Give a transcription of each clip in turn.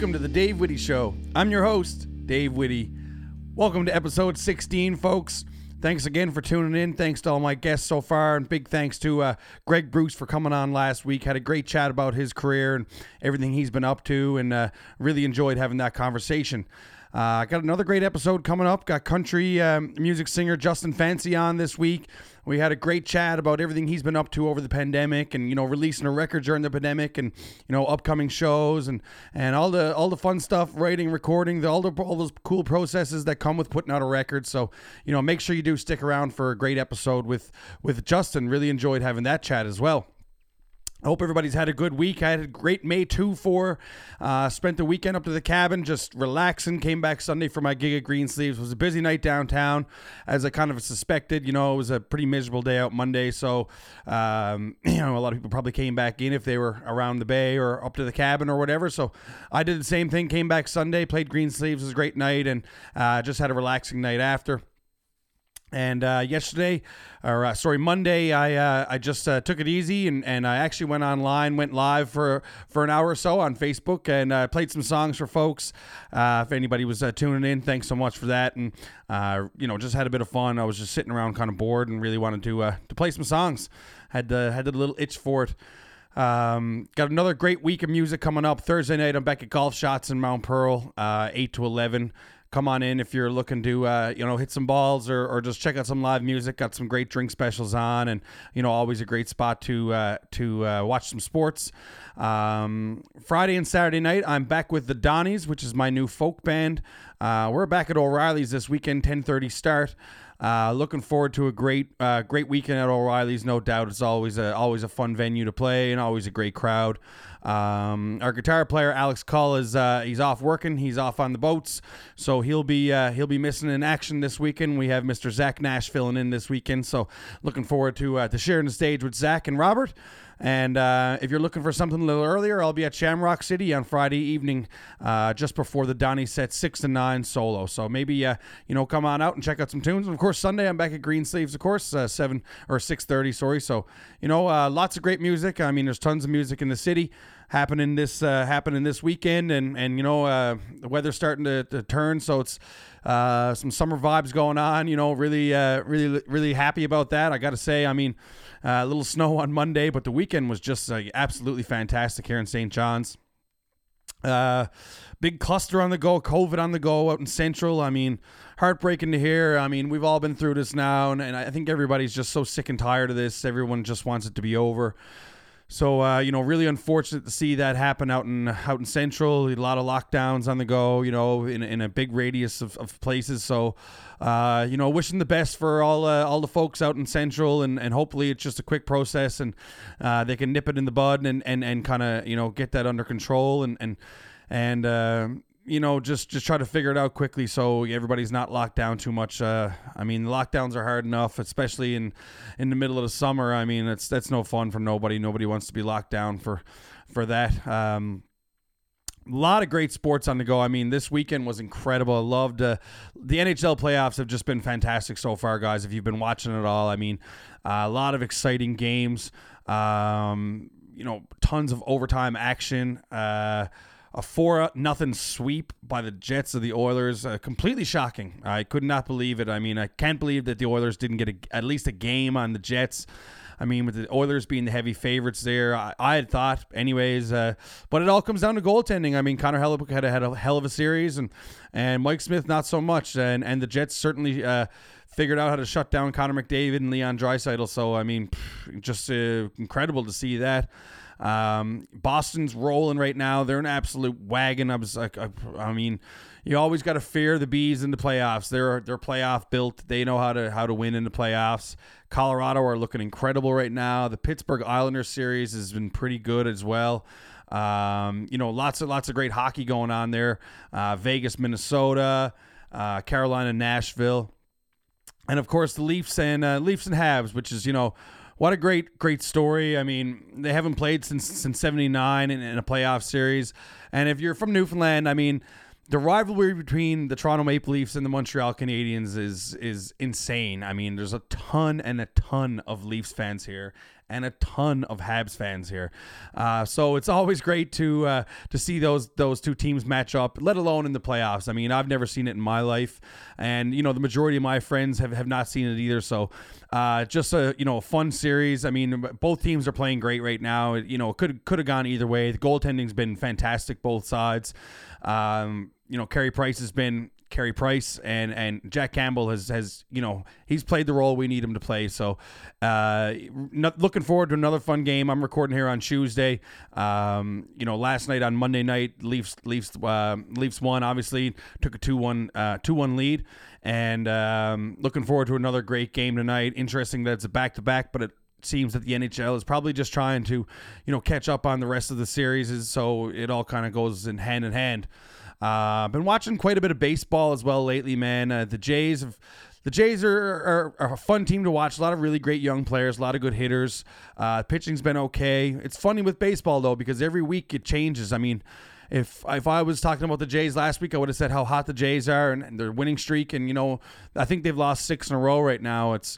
Welcome to the Dave Whitty Show. I'm your host, Dave Whitty. Welcome to episode 16, folks. Thanks again for tuning in. Thanks to all my guests so far, and big thanks to uh, Greg Bruce for coming on last week. Had a great chat about his career and everything he's been up to, and uh, really enjoyed having that conversation. Uh, got another great episode coming up. Got country um, music singer Justin Fancy on this week. We had a great chat about everything he's been up to over the pandemic, and you know, releasing a record during the pandemic, and you know, upcoming shows, and and all the all the fun stuff, writing, recording, the, all the all those cool processes that come with putting out a record. So you know, make sure you do stick around for a great episode with with Justin. Really enjoyed having that chat as well. Hope everybody's had a good week. I had a great May 2 4. Uh, spent the weekend up to the cabin, just relaxing. Came back Sunday for my gig at Greensleeves. It was a busy night downtown, as I kind of suspected. You know, it was a pretty miserable day out Monday. So, um, you know, a lot of people probably came back in if they were around the bay or up to the cabin or whatever. So I did the same thing. Came back Sunday, played Greensleeves. It was a great night, and uh, just had a relaxing night after. And uh, yesterday, or uh, sorry, Monday, I uh, I just uh, took it easy and, and I actually went online, went live for for an hour or so on Facebook and uh, played some songs for folks. Uh, if anybody was tuning in, thanks so much for that. And you know, just had a bit of fun. I was just sitting around, kind of bored, and really wanted to to play some songs. Had the had the little itch for it. Um, got another great week of music coming up Thursday night. I'm back at Golf Shots in Mount Pearl, eight to eleven come on in if you're looking to uh, you know hit some balls or, or just check out some live music got some great drink specials on and you know always a great spot to uh, to uh, watch some sports. Um, friday and saturday night i'm back with the donnies which is my new folk band. Uh, we're back at o'reilly's this weekend 10.30 start uh, looking forward to a great, uh, great weekend at O'Reilly's. No doubt, it's always a always a fun venue to play and always a great crowd. Um, our guitar player Alex Call is uh, he's off working. He's off on the boats, so he'll be uh, he'll be missing in action this weekend. We have Mr. Zach Nash filling in this weekend, so looking forward to uh, to sharing the stage with Zach and Robert. And uh, if you're looking for something a little earlier, I'll be at Shamrock City on Friday evening, uh, just before the Donny set six to nine solo. So maybe uh, you know come on out and check out some tunes. And of course, Sunday I'm back at Green Sleeves, of course, uh, seven or six thirty. Sorry. So you know, uh, lots of great music. I mean, there's tons of music in the city happening this uh, happening this weekend, and and you know uh, the weather's starting to, to turn, so it's uh, some summer vibes going on. You know, really uh, really really happy about that. I got to say, I mean, uh, a little snow on Monday, but the weekend was just uh, absolutely fantastic here in St. John's. Uh, big cluster on the go, COVID on the go out in Central. I mean, heartbreaking to hear. I mean, we've all been through this now, and, and I think everybody's just so sick and tired of this. Everyone just wants it to be over. So uh, you know, really unfortunate to see that happen out in out in Central. A lot of lockdowns on the go. You know, in, in a big radius of, of places. So uh, you know, wishing the best for all uh, all the folks out in Central, and, and hopefully it's just a quick process and uh, they can nip it in the bud and and, and kind of you know get that under control and and and uh, you know, just just try to figure it out quickly so everybody's not locked down too much. Uh, I mean, lockdowns are hard enough, especially in in the middle of the summer. I mean, it's that's no fun for nobody. Nobody wants to be locked down for for that. Um, a lot of great sports on the go. I mean, this weekend was incredible. I loved uh, the NHL playoffs have just been fantastic so far, guys. If you've been watching it all, I mean, uh, a lot of exciting games. Um, you know, tons of overtime action. Uh, a four nothing sweep by the Jets of the Oilers. Uh, completely shocking. I could not believe it. I mean, I can't believe that the Oilers didn't get a, at least a game on the Jets. I mean, with the Oilers being the heavy favorites there, I, I had thought, anyways. Uh, but it all comes down to goaltending. I mean, Connor Hellebuyck had a, had a hell of a series, and and Mike Smith not so much, and and the Jets certainly. Uh, figured out how to shut down Connor McDavid and Leon Draisaitl. So I mean, just uh, incredible to see that. Um, Boston's rolling right now. They're an absolute wagon. I was like, I, I mean, you always got to fear the bees in the playoffs. They're they're playoff built. They know how to how to win in the playoffs. Colorado are looking incredible right now. The Pittsburgh Islanders series has been pretty good as well. Um, you know, lots of lots of great hockey going on there. Uh, Vegas, Minnesota, uh, Carolina, Nashville, and of course the Leafs and uh, Leafs and Habs, which is you know what a great great story. I mean, they haven't played since since '79 in, in, a playoff series, and if you're from Newfoundland, I mean. The rivalry between the Toronto Maple Leafs and the Montreal Canadiens is is insane. I mean, there's a ton and a ton of Leafs fans here, and a ton of Habs fans here. Uh, so it's always great to uh, to see those those two teams match up, let alone in the playoffs. I mean, I've never seen it in my life, and you know the majority of my friends have, have not seen it either. So uh, just a you know a fun series. I mean, both teams are playing great right now. You know, could could have gone either way. The goaltending's been fantastic both sides. Um, you know, Carey Price has been Carey Price and and Jack Campbell has has you know he's played the role we need him to play. So, uh, not, looking forward to another fun game. I'm recording here on Tuesday. Um, you know, last night on Monday night, Leafs Leafs uh, Leafs won. Obviously, took a two one uh, two one lead, and um, looking forward to another great game tonight. Interesting that it's a back to back, but it seems that the NHL is probably just trying to, you know, catch up on the rest of the series, so it all kind of goes in hand in hand. Uh, been watching quite a bit of baseball as well lately, man. Uh, the Jays have. The Jays are, are, are, a fun team to watch. A lot of really great young players, a lot of good hitters. Uh, pitching's been okay. It's funny with baseball though because every week it changes. I mean, if if I was talking about the Jays last week, I would have said how hot the Jays are and, and their winning streak. And you know, I think they've lost six in a row right now. It's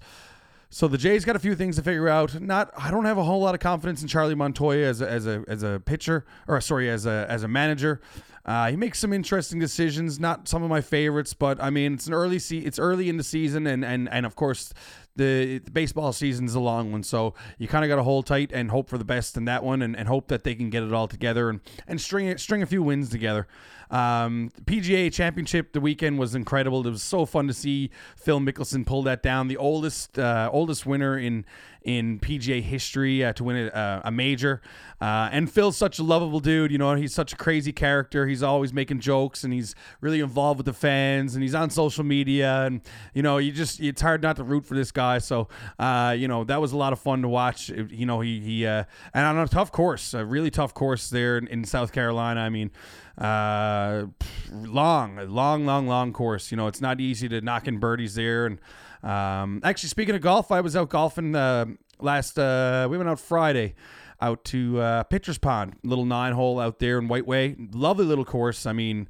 so the Jays got a few things to figure out. Not, I don't have a whole lot of confidence in Charlie Montoyo as a, as a as a pitcher, or sorry, as a as a manager. Uh, he makes some interesting decisions. Not some of my favorites, but I mean, it's an early se- it's early in the season, and and and of course, the, the baseball season is a long one, so you kind of got to hold tight and hope for the best in that one, and, and hope that they can get it all together and and string string a few wins together. Um, PGA Championship the weekend was incredible. It was so fun to see Phil Mickelson pull that down, the oldest uh, oldest winner in in PGA history uh, to win a, uh, a major. Uh, and Phil's such a lovable dude. You know, he's such a crazy character. He's always making jokes and he's really involved with the fans and he's on social media. And, you know, you just, it's hard not to root for this guy. So, uh, you know, that was a lot of fun to watch. You know, he, he, uh, and on a tough course, a really tough course there in, in South Carolina. I mean, uh, long, long, long, long course. You know, it's not easy to knock in birdies there. And um, actually, speaking of golf, I was out golfing uh, last. Uh, we went out Friday out to uh, Pitcher's Pond, little nine hole out there in Whiteway. Lovely little course. I mean,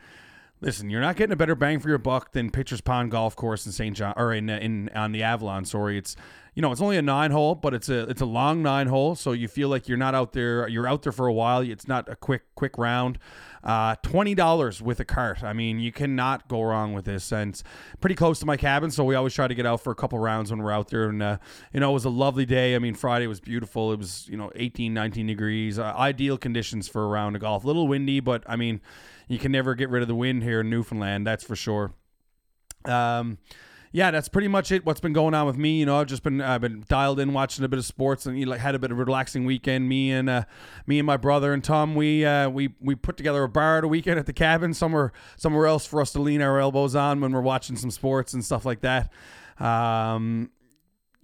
listen, you're not getting a better bang for your buck than Pitcher's Pond Golf Course in St. John or in in on the Avalon. Sorry, it's you know, it's only a nine hole, but it's a it's a long nine hole, so you feel like you're not out there. You're out there for a while. It's not a quick quick round. Uh, twenty dollars with a cart. I mean, you cannot go wrong with this. And it's pretty close to my cabin, so we always try to get out for a couple rounds when we're out there. And uh, you know, it was a lovely day. I mean, Friday was beautiful. It was you know 18, 19 degrees, uh, ideal conditions for a round of golf. A little windy, but I mean, you can never get rid of the wind here in Newfoundland. That's for sure. Um, yeah, that's pretty much it. What's been going on with me? You know, I've just been I've been dialed in watching a bit of sports and you know, like had a bit of a relaxing weekend. Me and uh, me and my brother and Tom, we uh, we we put together a bar at a weekend at the cabin somewhere somewhere else for us to lean our elbows on when we're watching some sports and stuff like that. Um,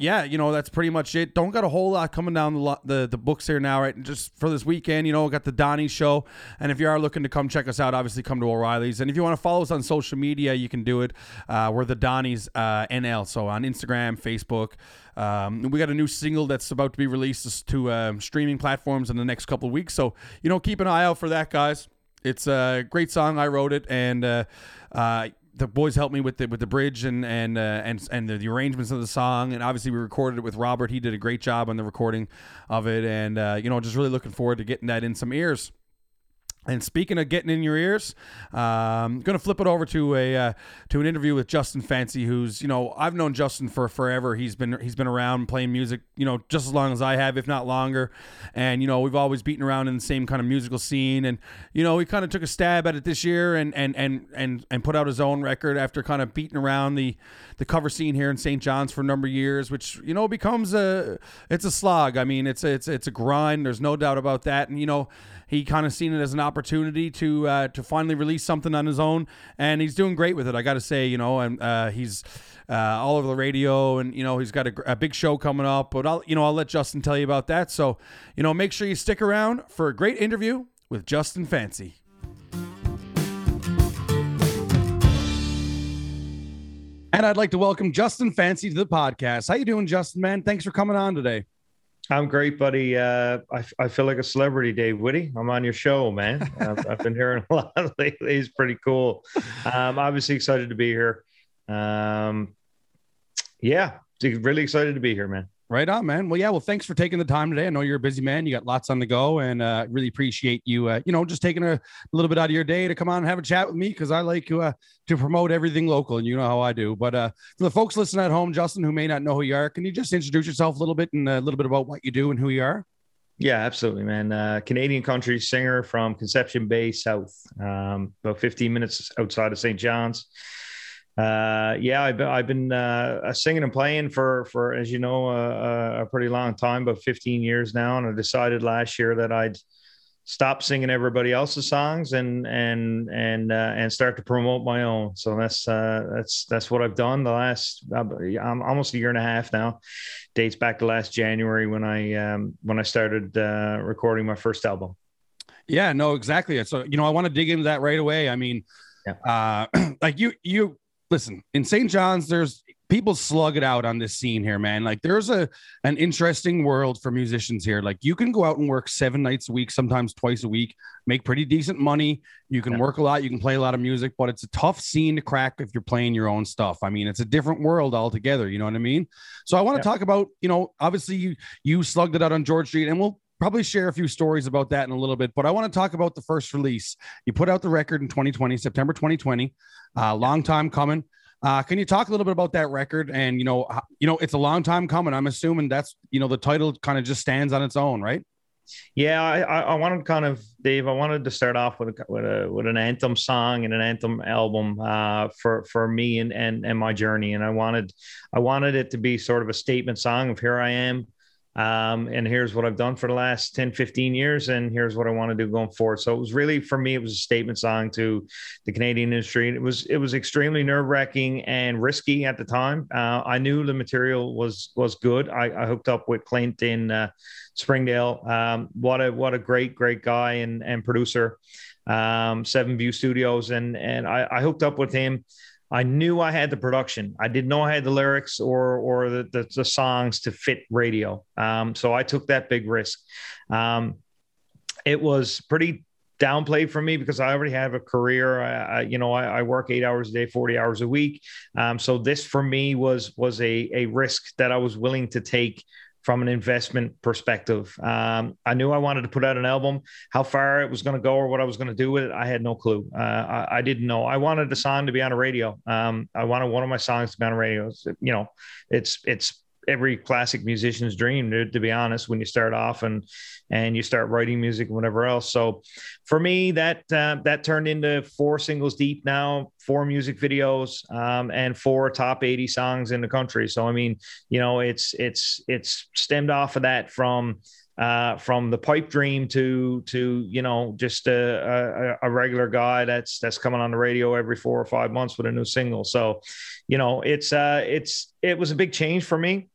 yeah, you know that's pretty much it. Don't got a whole lot coming down the lo- the, the books here now, right? Just for this weekend, you know, got the Donnie show, and if you are looking to come check us out, obviously come to O'Reilly's, and if you want to follow us on social media, you can do it. Uh, we're the Donnies uh, NL, so on Instagram, Facebook. Um, we got a new single that's about to be released to uh, streaming platforms in the next couple of weeks, so you know, keep an eye out for that, guys. It's a great song. I wrote it, and uh, uh, the boys helped me with the with the bridge and and uh, and and the, the, arrangements of the song, and obviously we recorded it with Robert. He did a great job on the recording of it, and uh, you know, just really looking forward to getting that in some ears. And speaking of getting in your ears, um, going to flip it over to a uh, to an interview with Justin Fancy, who's you know I've known Justin for forever. He's been he's been around playing music, you know, just as long as I have, if not longer. And you know we've always beaten around in the same kind of musical scene. And you know he kind of took a stab at it this year and and and and and put out his own record after kind of beating around the the cover scene here in St. John's for a number of years, which you know becomes a it's a slog. I mean it's a, it's it's a grind. There's no doubt about that. And you know he kind of seen it as an opportunity to uh, to finally release something on his own, and he's doing great with it. I got to say, you know, and uh, he's uh, all over the radio, and you know, he's got a, a, big show coming up. But I'll you know I'll let Justin tell you about that. So you know, make sure you stick around for a great interview with Justin Fancy. And I'd like to welcome Justin Fancy to the podcast. How you doing, Justin? Man, thanks for coming on today. I'm great, buddy. Uh, I, I feel like a celebrity, Dave Whitty. I'm on your show, man. I've, I've been hearing a lot lately. It's pretty cool. Um, obviously excited to be here. Um, yeah, really excited to be here, man. Right on, man. Well, yeah. Well, thanks for taking the time today. I know you're a busy man. You got lots on the go, and uh, really appreciate you. Uh, you know, just taking a, little bit out of your day to come on and have a chat with me because I like to uh, to promote everything local, and you know how I do. But uh, for the folks listening at home, Justin, who may not know who you are, can you just introduce yourself a little bit and a little bit about what you do and who you are? Yeah, absolutely, man. Uh, Canadian country singer from Conception Bay South, um, about 15 minutes outside of St. John's uh, yeah, I've been, I've been uh, singing and playing for, for as you know, uh, a pretty long time, about 15 years now. And I decided last year that I'd stop singing everybody else's songs and and and uh, and start to promote my own. So that's uh, that's that's what I've done the last I'm almost a year and a half now. Dates back to last January when I um, when I started uh, recording my first album. Yeah, no, exactly. So you know, I want to dig into that right away. I mean, yeah. uh, like you you listen, in St. John's, there's people slug it out on this scene here, man. Like there's a an interesting world for musicians here. Like you can go out and work seven nights a week, sometimes twice a week, make pretty decent money. You can yeah. work a lot, you can play a lot of music, but it's a tough scene to crack if you're playing your own stuff. I mean, it's a different world altogether. You know what I mean? So I want to yeah. talk about, you know, obviously you you slugged it out on George Street, and we'll probably share a few stories about that in a little bit. But I want to talk about the first release. You put out the record in 2020, September 2020. Uh, long time coming. Uh, can you talk a little bit about that record? And you know, you know, it's a long time coming. I'm assuming that's you know the title kind of just stands on its own, right? Yeah, I, I wanted kind of Dave. I wanted to start off with a, with a with an anthem song and an anthem album uh, for for me and and and my journey. And I wanted I wanted it to be sort of a statement song of here I am um, and here's what I've done for the last 10, 15 years, and here's what I want to do going forward. So it was really for me, it was a statement song to the Canadian industry. It was it was extremely nerve wracking and risky at the time. Uh, I knew the material was was good. I, I hooked up with Clint in uh, Springdale. Um, what a what a great great guy and and producer. Um, Seven View Studios, and and I, I hooked up with him. I knew I had the production. I didn't know I had the lyrics or or the, the, the songs to fit radio. Um, so I took that big risk. Um, it was pretty downplayed for me because I already have a career. I, I you know, I, I, work eight hours a day, forty hours a week. Um, so this for me was was a a risk that I was willing to take from an investment perspective. Um, I knew I wanted to put out an album. How far it was going to go or what I was going to do with it, I had no clue. Uh, I, I, didn't know. I wanted the song to be on a radio. Um, I wanted one of my songs to be on a radio. You know, it's it's every classic musician's dream to, to, be honest when you start off and and you start writing music and whatever else so for me that uh, that turned into four singles deep now four music videos um, and four top 80 songs in the country so i mean you know it's it's it's stemmed off of that from uh, from the pipe dream to to you know just a, a, a, regular guy that's that's coming on the radio every four or five months with a new single. So, you know, it's uh, it's it was a big change for me.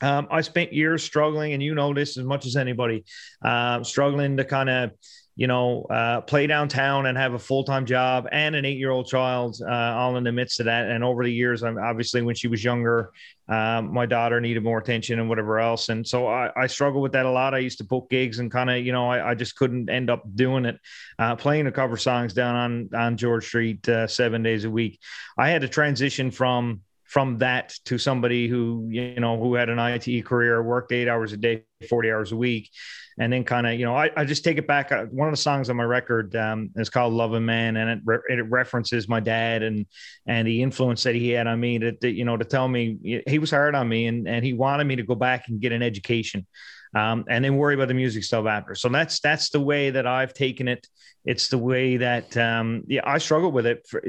Um, I spent years struggling, and you know this as much as anybody, uh, struggling to kind of, you know, uh, play downtown and have a full time job and an eight year old child, uh, all in the midst of that. And over the years, I'm obviously when she was younger, um, my daughter needed more attention and whatever else. And so I, I struggled with that a lot. I used to book gigs and kind of, you know, I, I, just couldn't end up doing it, uh, playing the cover songs down on on George Street uh, seven days a week. I had to transition from from that to somebody who you know who had an IT career, worked eight hours a day, forty hours a week, and then kind of you know I, I just take it back. Uh, one of the songs on my record um, is called "Love Man," and it re- it references my dad and and the influence that he had on me to, to you know to tell me he was hard on me and and he wanted me to go back and get an education um, and then worry about the music stuff after. So that's that's the way that I've taken it. It's the way that um, yeah I struggle with it for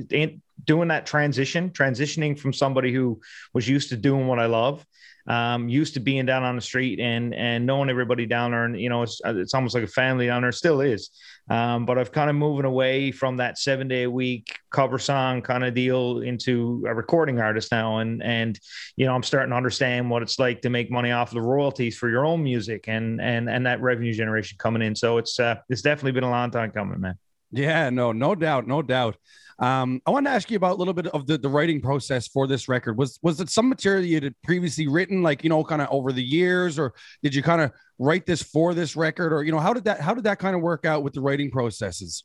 doing that transition, transitioning from somebody who was used to doing what I love um, used to being down on the street and and knowing everybody down there, and you know it's it's almost like a family down there. Still is, um, but I've kind of moving away from that seven day a week cover song kind of deal into a recording artist now, and and you know I'm starting to understand what it's like to make money off the royalties for your own music and and and that revenue generation coming in. So it's uh, it's definitely been a long time coming, man. Yeah, no, no doubt, no doubt. Um, I want to ask you about a little bit of the, the writing process for this record. Was was it some material you had previously written, like you know, kind of over the years, or did you kind of write this for this record, or you know, how did that how did that kind of work out with the writing processes?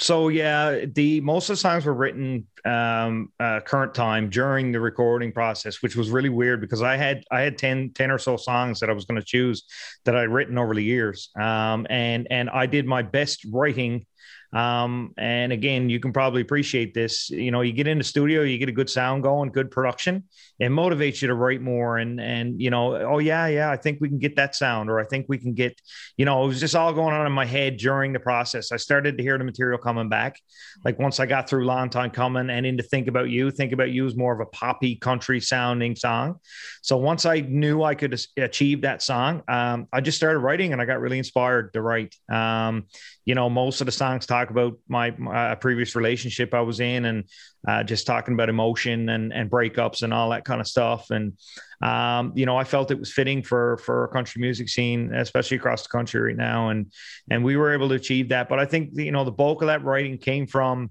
so yeah, the most of the songs were written um, uh, current time during the recording process, which was really weird because I had I had 10, 10 or so songs that I was going to choose that I'd written over the years, um, and and I did my best writing um, and again, you can probably appreciate this. You know, you get in the studio, you get a good sound going, good production. It motivates you to write more. And and you know, oh yeah, yeah, I think we can get that sound, or I think we can get. You know, it was just all going on in my head during the process. I started to hear the material coming back. Like once I got through Long Time Coming and into Think About You, Think About You is more of a poppy country sounding song. So once I knew I could achieve that song, um, I just started writing, and I got really inspired to write. Um, you know, most of the songs talk about my, my uh, previous relationship I was in and uh, just talking about emotion and, and breakups and all that kind of stuff. And, um, you know, I felt it was fitting for, for a country music scene, especially across the country right now. And, and we were able to achieve that. But I think, you know, the bulk of that writing came from,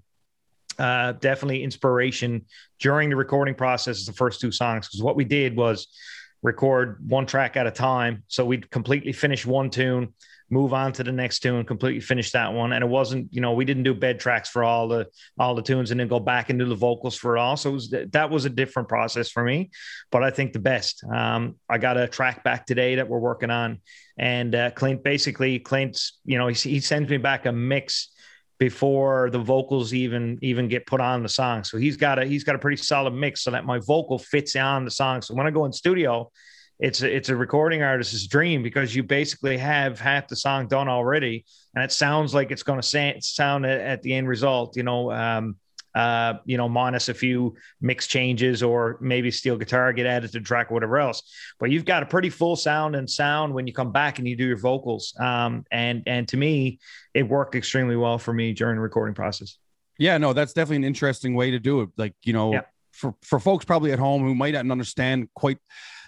uh, definitely inspiration during the recording process. of The first two songs, because what we did was record one track at a time. So we'd completely finish one tune, move on to the next tune, completely finish that one. And it wasn't, you know, we didn't do bed tracks for all the all the tunes and then go back and do the vocals for all. So was, that was a different process for me, but I think the best. Um, I got a track back today that we're working on, and uh, Clint basically Clint's, you know, he, he sends me back a mix before the vocals even even get put on the song. So he's got a he's got a pretty solid mix so that my vocal fits on the song. So when I go in studio, it's a, it's a recording artist's dream because you basically have half the song done already, and it sounds like it's going to sound at, the end result. You know, um, uh, you know, minus a few mix changes or maybe steel guitar get added to the track or whatever else. But you've got a pretty full sound and sound when you come back and you do your vocals. Um, and and to me, it worked extremely well for me during the recording process. Yeah, no, that's definitely an interesting way to do it. Like you know, yeah. for for folks probably at home who might not understand quite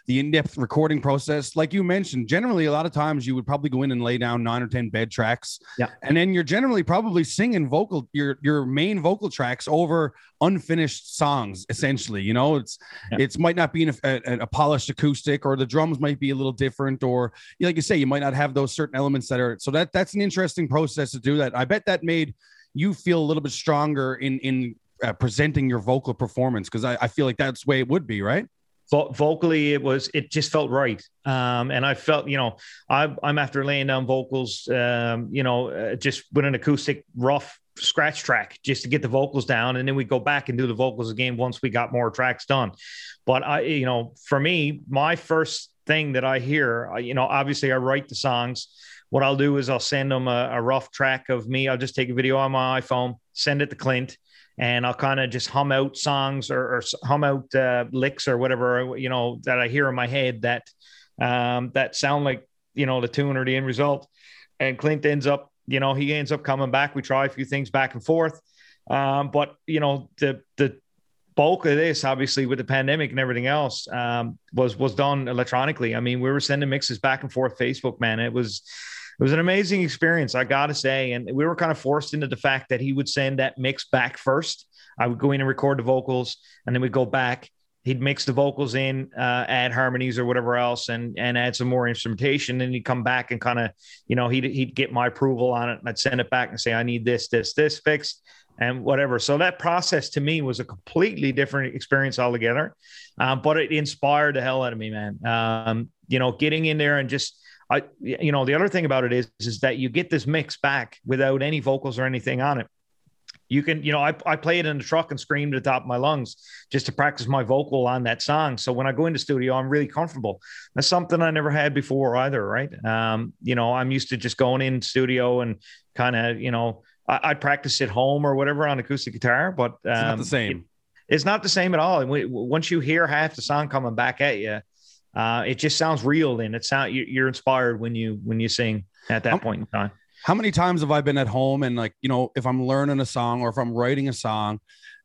the in-depth recording process. Like you mentioned generally a lot of times you would probably go in and lay down nine or ten bed tracks. Yeah. And then you're generally probably singing vocal your your main vocal tracks over unfinished songs essentially you know? It's yeah. it's might not be a, a, a, polished acoustic or the drums might be a little different or like you say you might not have those certain elements that are so that that's an interesting process to do that. I bet that made you feel a little bit stronger in in uh, presenting your vocal performance because I, I feel like that's the way it would be right Vo- vocally it was it just felt right. Um, and i felt you know I, i'm after laying down vocals um, you know uh, just with an acoustic rough scratch track just to get the vocals down. And then we go back and do the vocals again once we got more tracks done. But i you know for me my first thing that i hear you know obviously i write the songs. What i'll do is i'll send them a, a rough track of me. I'll just take a video on my iphone send it to clint and I'll kind of just hum out songs or, or hum out uh, licks or whatever you know that I hear in my head that um, that sound like you know the tune or the end result. And Clint ends up, you know, he ends up coming back. We try a few things back and forth, um, but you know the the bulk of this, obviously with the pandemic and everything else, um, was was done electronically. I mean, we were sending mixes back and forth Facebook, man. It was it was an amazing experience, I got to say. And we were kind of forced into the fact that he would send that mix back first. I would go in and record the vocals, and then we'd go back. He'd mix the vocals in, uh, add harmonies or whatever else, and and add some more instrumentation. And he'd come back and kind of, you know, he'd he'd get my approval on it, and I'd send it back and say, I need this, this, this fixed and whatever. So that process to me was a completely different experience altogether, um, but it inspired the hell out of me, man. Um, you know, getting in there and just I, you know, the other thing about it is, is that you get this mix back without any vocals or anything on it. You can, you know, I, I play it in the truck and scream to the top of my lungs just to practice my vocal on that song. So when I go into studio, I'm really comfortable. That's something I never had before either, right? Um, you know, I'm used to just going in studio and kind of, you know, I, would practice at home or whatever on acoustic guitar, but um, it's not the same. It, it's not the same at all. And we, once you hear half the song coming back at you, uh, it just sounds real and it sound you're inspired when you when you sing at that how, point in time. How many times have I been at home and like you know if I'm learning a song or if I'm writing a song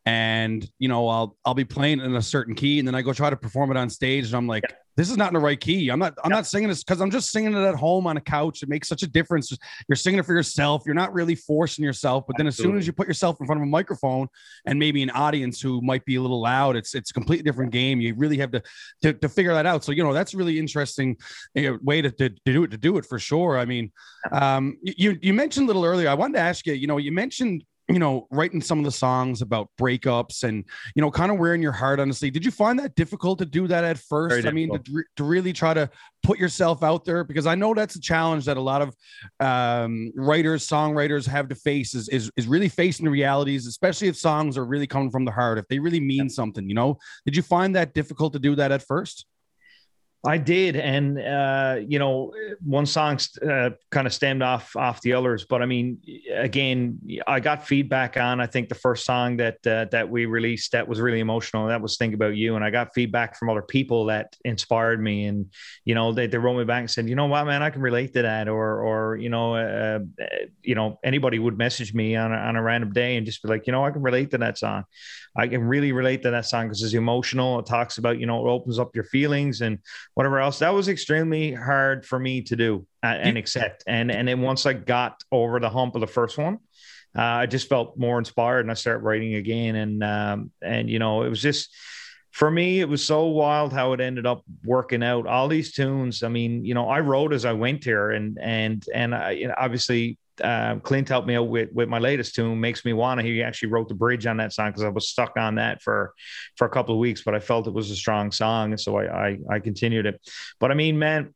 and you know I'll I'll be playing in a certain key and then I go try to perform it on stage and I'm like yeah this is not in the right key. I'm not, I'm not singing this because I'm just singing it at home on a couch. It makes such a difference. You're singing it for yourself. You're not really forcing yourself. But then Absolutely. as soon as you put yourself in front of a microphone and maybe an audience who might be a little loud, it's it's a completely different game. You really have to to, to figure that out. So you know that's really interesting way to, to, to do it to do it for sure. I mean, um, you you mentioned a little earlier. I wanted to ask you. You know, you mentioned you know, writing some of the songs about breakups and, you know, kind of wearing your heart honestly. Did you find that difficult to do that at first? I mean, to, to, really try to put yourself out there because I know that's a challenge that a lot of um, writers, songwriters have to face is, is, is really facing the realities, especially if songs are really coming from the heart, if they really mean something, you know, did you find that difficult to do that at first? I did, and uh, you know, one song uh, kind of stemmed off off the others. But I mean, again, I got feedback on. I think the first song that uh, that we released that was really emotional. That was "Think About You," and I got feedback from other people that inspired me. And you know, they, they wrote me back and said, "You know what, man, I can relate to that." Or or you know, uh, you know, anybody would message me on a, on a random day and just be like, "You know, I can relate to that song." I can really relate to that song because it's emotional. It talks about, you know, it opens up your feelings and whatever else. That was extremely hard for me to do and accept. And and then once I got over the hump of the first one, uh, I just felt more inspired and I started writing again. And um, and you know, it was just for me, it was so wild how it ended up working out. All these tunes, I mean, you know, I wrote as I went here, and and and I, you know, obviously uh, Clint helped me out with with my latest tune, "Makes Me Wanna." He actually wrote the bridge on that song because I was stuck on that for for a couple of weeks, but I felt it was a strong song, and so I I, I continued it. But I mean, man,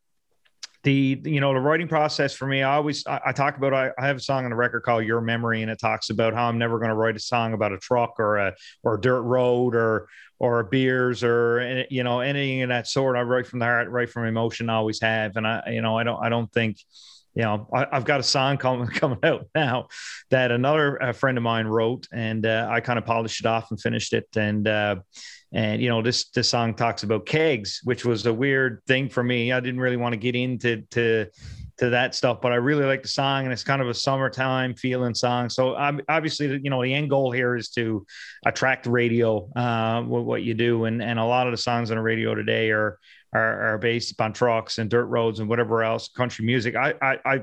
the you know the writing process for me i always i, I talk about I, I, have a song on the record called your memory and it talks about how i'm never going to write a song about a truck or a or a dirt road or or beers or you know anything of that sort i write from the heart right from emotion I always have and i you know i don't i don't think you know, I, have got a song coming coming out now that another uh, friend of mine wrote, and uh, I kind of polished it off and finished it. And uh, and you know, this this song talks about kegs, which was a weird thing for me. I didn't really want to get into to to that stuff, but I really like the song, and it's kind of a summertime feeling song. So um, obviously, you know, the end goal here is to attract radio uh, with what you do, and and a lot of the songs on the radio today are are, are based upon trucks and dirt roads and whatever else country music. I, I, I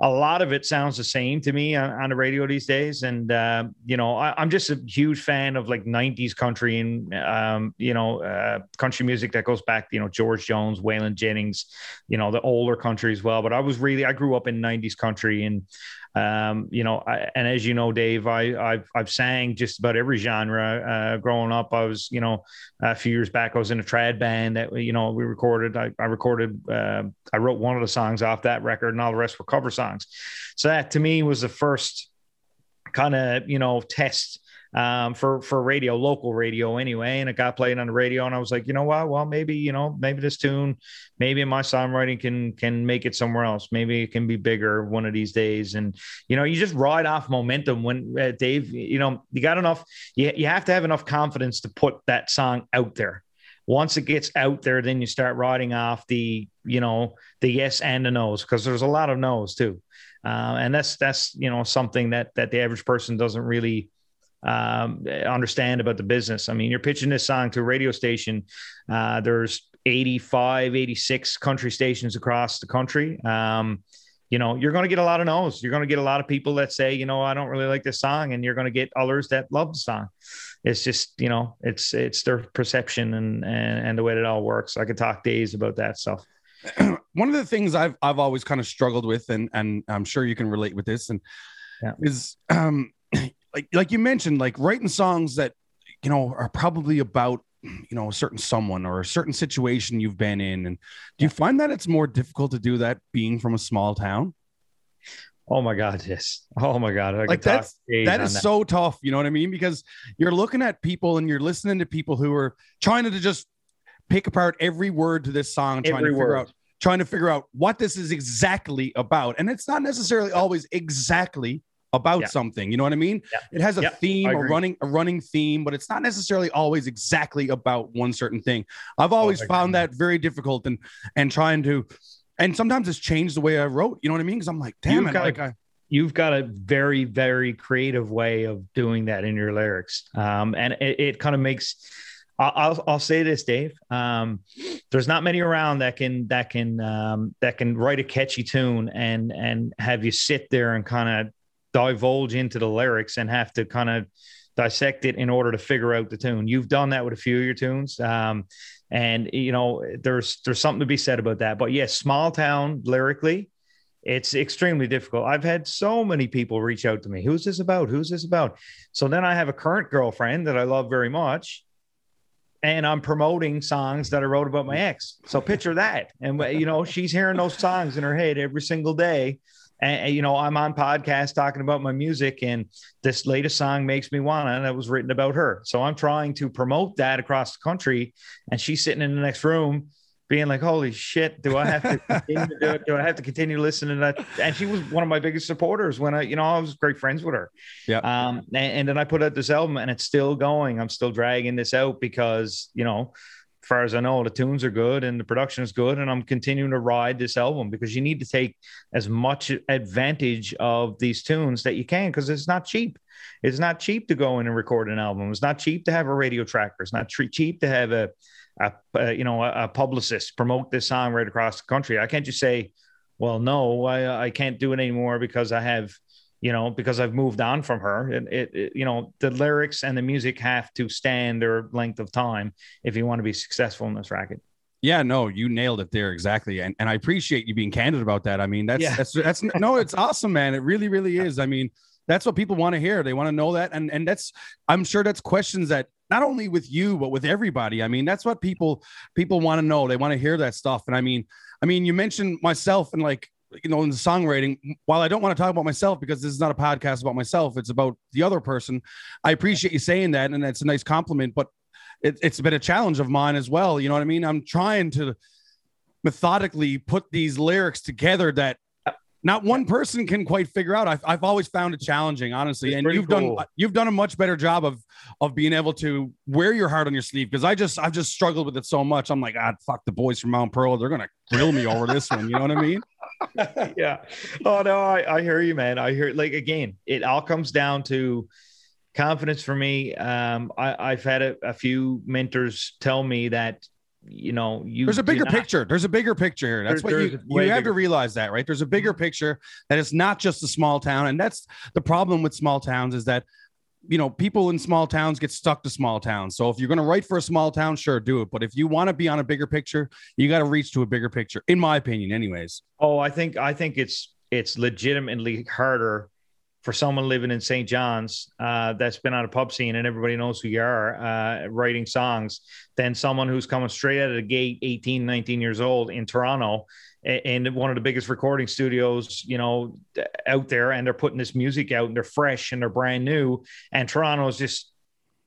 a lot of it sounds the same to me on, on the radio these days. And, uh, you know, I, am just a huge fan of like 90s country and, um, you know, uh, country music that goes back, you know, George Jones, Waylon Jennings, you know, the older country as well. But I was really, I grew up in 90s country and um, you know, I, and as you know, Dave, I, I've I've sang just about every genre. Uh, growing up, I was, you know, a few years back, I was in a trad band that you know we recorded. I, I recorded, uh, I wrote one of the songs off that record, and all the rest were cover songs. So that to me was the first kind of you know test um, for for radio, local radio anyway. And it got played on the radio, and I was like, you know what? Well, maybe you know, maybe this tune, maybe my songwriting can can make it somewhere else. Maybe it can be bigger one of these days. And you know, you just ride off momentum when uh, Dave. You know, you got enough. You you have to have enough confidence to put that song out there. Once it gets out there, then you start riding off the you know the yes and the no's because there's a lot of no's too. Uh, and that's that's you know something that that the average person doesn't really um, understand about the business. I mean, you're pitching this song to a radio station. Uh, there's 85, 86 country stations across the country. Um, you know, you're going to get a lot of no's. You're going to get a lot of people that say, you know, I don't really like this song, and you're going to get others that love the song. It's just, you know, it's it's their perception and and, and the way that it all works. I could talk days about that stuff. One of the things I've I've always kind of struggled with, and and I'm sure you can relate with this, and yeah. is um, like like you mentioned, like writing songs that you know are probably about you know a certain someone or a certain situation you've been in. And do you find that it's more difficult to do that being from a small town? Oh my god yes. Oh my god I like that's that is that. so tough you know what i mean? Because you're looking at people and you're listening to people who are trying to just pick apart every word to this song trying every to figure word. out trying to figure out what this is exactly about. And it's not necessarily always exactly about yeah. something. You know what I mean? Yeah. It has a yeah, theme, a running a running theme, but it's not necessarily always exactly about one certain thing. I've always oh, found that very difficult and and trying to and sometimes it's changed the way I wrote. You know what I mean? Because I'm like, damn you've it, got, like I, you've got a very very creative way of doing that in your lyrics, um, and it, it kind of makes. I'll, I'll say this, Dave. Um, there's not many around that can that can um, that can write a catchy tune and and have you sit there and kind of divulge into the lyrics and have to kind of dissect it in order to figure out the tune. You've done that with a few of your tunes. Um, and you know, there's there's something to be said about that. But yes, small town lyrically, it's extremely difficult. I've had so many people reach out to me. Who's this about? Who's this about? So then I have a current girlfriend that I love very much. And I'm promoting songs that I wrote about my ex. So picture that. And, you know, she's hearing those songs in her head every single day. And, you know, I'm on podcast talking about my music, and this latest song makes me wanna, and it was written about her. So I'm trying to promote that across the country. And she's sitting in the next room being like, "Holy shit! Do I have to continue to do it? Do I have to continue listening to that?" And she was one of my biggest supporters when I, you know, I was great friends with her. Yeah. Um, and, and then I put out this album, and it's still going. I'm still dragging this out because you know, far as I know, the tunes are good and the production is good, and I'm continuing to ride this album because you need to take as much advantage of these tunes that you can because it's not cheap. It's not cheap to go in and record an album. It's not cheap to have a radio tracker. It's not cheap to have a a, uh, you know a, a, publicist promote this song right across the country. I can't just say, well, no, I, I can't do it anymore because I have you know because I've moved on from her. It, it, it, you know the lyrics and the music have to stand their length of time if you want to be successful in this racket. Yeah, no, you nailed it there exactly, and and I appreciate you being candid about that. I mean, that's yeah. that's that's no, it's awesome, man. It really, really is. I mean, that's what people want to hear. They want to know that, and and that's I'm sure that's questions that not only with you but with everybody i mean that's what people people want to know they want to hear that stuff and i mean i mean you mentioned myself and like you know in the songwriting while i don't want to talk about myself because this is not a podcast about myself it's about the other person i appreciate you saying that and that's a nice compliment but it, it's been a challenge of mine as well you know what i mean? I'm trying to methodically put these lyrics together that not one person can quite figure out. I've, I've always found it challenging, honestly. It's and you've cool. done you've done a much better job of of being able to wear your heart on your sleeve because I just I've just struggled with it so much. I'm like, ah, fuck the boys from Mount Pearl. They're gonna grill me over this one. You know what I mean? yeah. Oh no, I, I hear you, man. I hear like again, it all comes down to confidence for me. Um, I, I've had a, a few mentors tell me that you know, you there's a bigger not, picture. There's a bigger picture here. That's there, what you you have bigger. to realize that, right? There's a bigger mm-hmm. picture that it's not just a small town, and that's the problem with small towns is that you know people in small towns get stuck to small towns. So if you're going to write for a small town, sure, do it. But if you want to be on a bigger picture, you got to reach to a bigger picture, in my opinion, anyways. Oh, I think I think it's it's legitimately harder for someone living in St. John's uh, that's been on a pub scene and everybody knows who you are uh, writing songs than someone who's coming straight out of the gate 18 19 years old in Toronto and one of the biggest recording studios you know out there and they're putting this music out and they're fresh and they're brand new and Toronto is just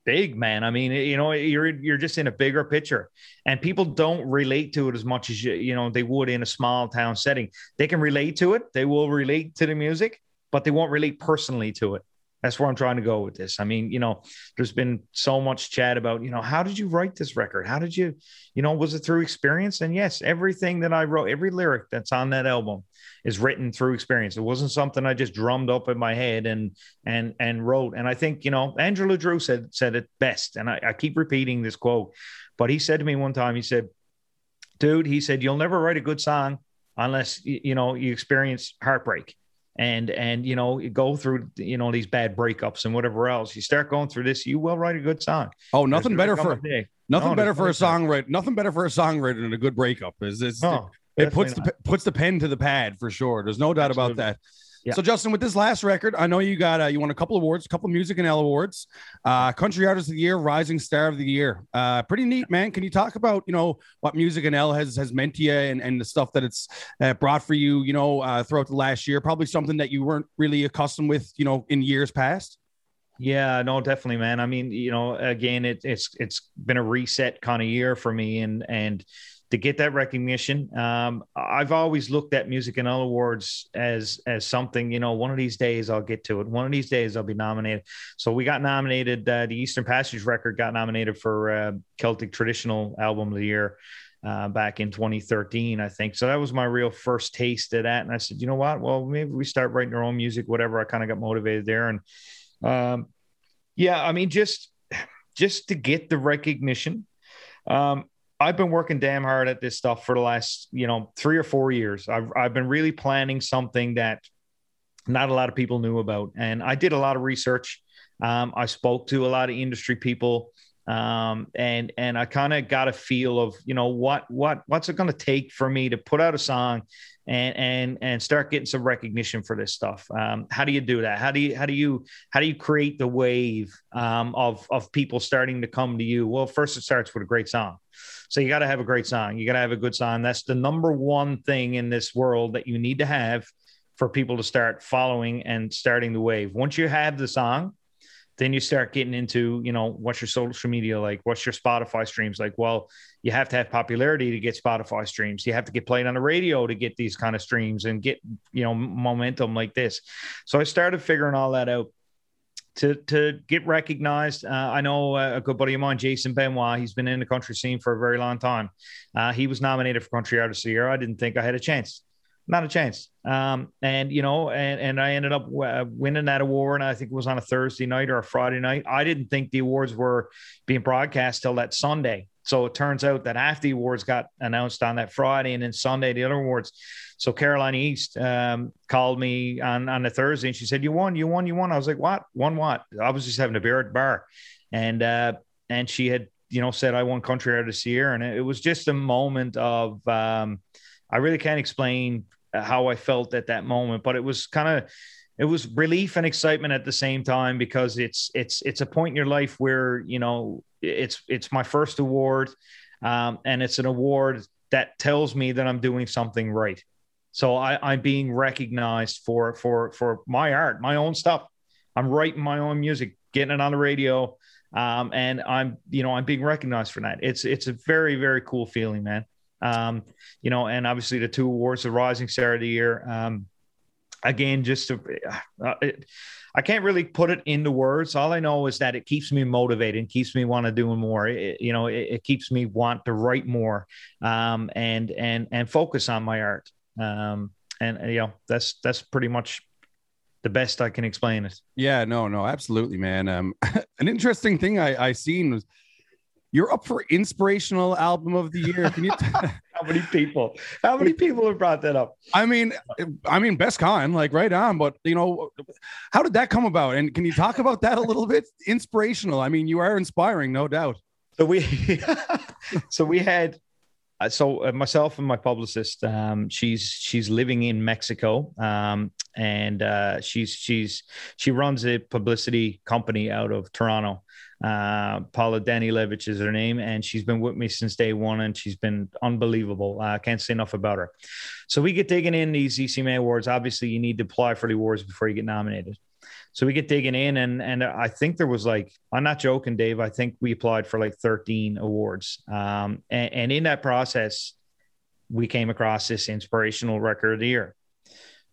big man i mean you know you're you're just in a bigger picture and people don't relate to it as much as you, you know they would in a small town setting they can relate to it they will relate to the music but they won't relate personally to it. That's where I'm trying to go with this. I mean, you know, there's been so much chat about, you know, how did you write this record? How did you, you know, was it through experience? And yes, everything that I wrote, every lyric that's on that album is written through experience. It wasn't something I just drummed up in my head and and and wrote. And I think, you know, Andrew Drew said said it best. And I, I keep repeating this quote, but he said to me one time, he said, dude, he said, you'll never write a good song unless you know you experience heartbreak and and you know go through you know these bad breakups and whatever else you start going through this you will write a good song. Oh nothing better for nothing no, better for a songwriter nothing better for a songwriter than a good breakup is it's, no, it, it puts not. the puts the pen to the pad for sure. There's no doubt Absolutely. about that yeah. So Justin, with this last record, I know you got uh, you won a couple awards, a couple MusicNL awards, uh, Country Artist of the Year, Rising Star of the Year. Uh, pretty neat, man. Can you talk about you know what MusicNL has has meant to you and, and the stuff that it's uh, brought for you, you know, uh, throughout the last year? Probably something that you weren't really accustomed with, you know, in years past. Yeah, no, definitely, man. I mean, you know, again, it, it's it's been a reset kind of year for me, and and to get that recognition. Um, I've always looked at MusicNL Awards as as something, you know, one of these days I'll get to it. One of these days I'll be nominated. So we got nominated. Uh, the Eastern Passage record got nominated for uh, Celtic Traditional Album of the Year. Uh, back in 2013, I think. So that was my real first taste of that. And I said, you know what? Well, maybe we start writing our own music, whatever. I kind of got motivated there. And um, yeah, I mean, just just to get the recognition. Um, I've been working damn hard at this stuff for the last, you know, three or four years. I've, I've been really planning something that not a lot of people knew about. And I did a lot of research. Um, I spoke to a lot of industry people. Um, and, and I kind of got a feel of, you know, what, what, what's it going to take for me to put out a song and and and start getting some recognition for this stuff. Um, how do you do that? How do you how do you how do you create the wave um, of of people starting to come to you? Well, first it starts with a great song. So you got to have a great song. You got to have a good song. That's the number one thing in this world that you need to have for people to start following and starting the wave. Once you have the song, then you start getting into you know what's your social media like what's your spotify streams like well you have to have popularity to get spotify streams you have to get played on the radio to get these kind of streams and get you know momentum like this so i started figuring all that out to to get recognized. Uh, I know a good buddy of mine, Jason Benoit. He's been in the country scene for a very long time. Uh, he was nominated for Country Artist of the Year. I didn't think I had a chance not a chance. Um, and you know, and and I ended up w- winning that award. And I think it was on a Thursday night or a Friday night. I didn't think the awards were being broadcast till that Sunday. So it turns out that half the awards got announced on that Friday, and then Sunday the other awards. So Caroline East um, called me on on the Thursday, and she said, "You won, you won, you won." I was like, "What? Won what?" I was just having a beer at the bar, and uh, and she had you know said I won Country of the Year, and it was just a moment of. Um, I really can't explain how I felt at that moment, but it was kind of it was relief and excitement at the same time because it's it's it's a point in your life where you know it's it's my first award um, and it's an award that tells me that I'm doing something right. So I, I'm being recognized for for for my art, my own stuff. I'm writing my own music, getting it on the radio, um, and I'm you know I'm being recognized for that. It's it's a very very cool feeling, man. Um, you know, and obviously the two awards, the Rising Star of the Year. Um, again, just to, uh, it, I can't really put it into words. All I know is that it keeps me motivated and keeps me want to do more. It, you know, it, it, keeps me want to write more um, and and and focus on my art. Um, and you know, that's that's pretty much the best I can explain it. Yeah, no, no, absolutely, man. Um, an interesting thing I I seen was you're up for inspirational album of the year. Can you? T- how many people? How many people have brought that up? I mean, I mean, best con, like right on. But you know, how did that come about? And can you talk about that a little bit? Inspirational. I mean, you are inspiring, no doubt. So we, so we had uh, so uh, myself and my publicist um, she's she's living in mexico um, and uh, she's she's she runs a publicity company out of toronto uh, Paula Danilevich is her name, and she's been with me since day one, and she's been unbelievable. I uh, can't say enough about her. So we get digging in these ECMA awards. Obviously, you need to apply for the awards before you get nominated. So we get digging in, and and I think there was like I'm not joking, Dave. I think we applied for like 13 awards, um, and, and in that process, we came across this inspirational record of the year.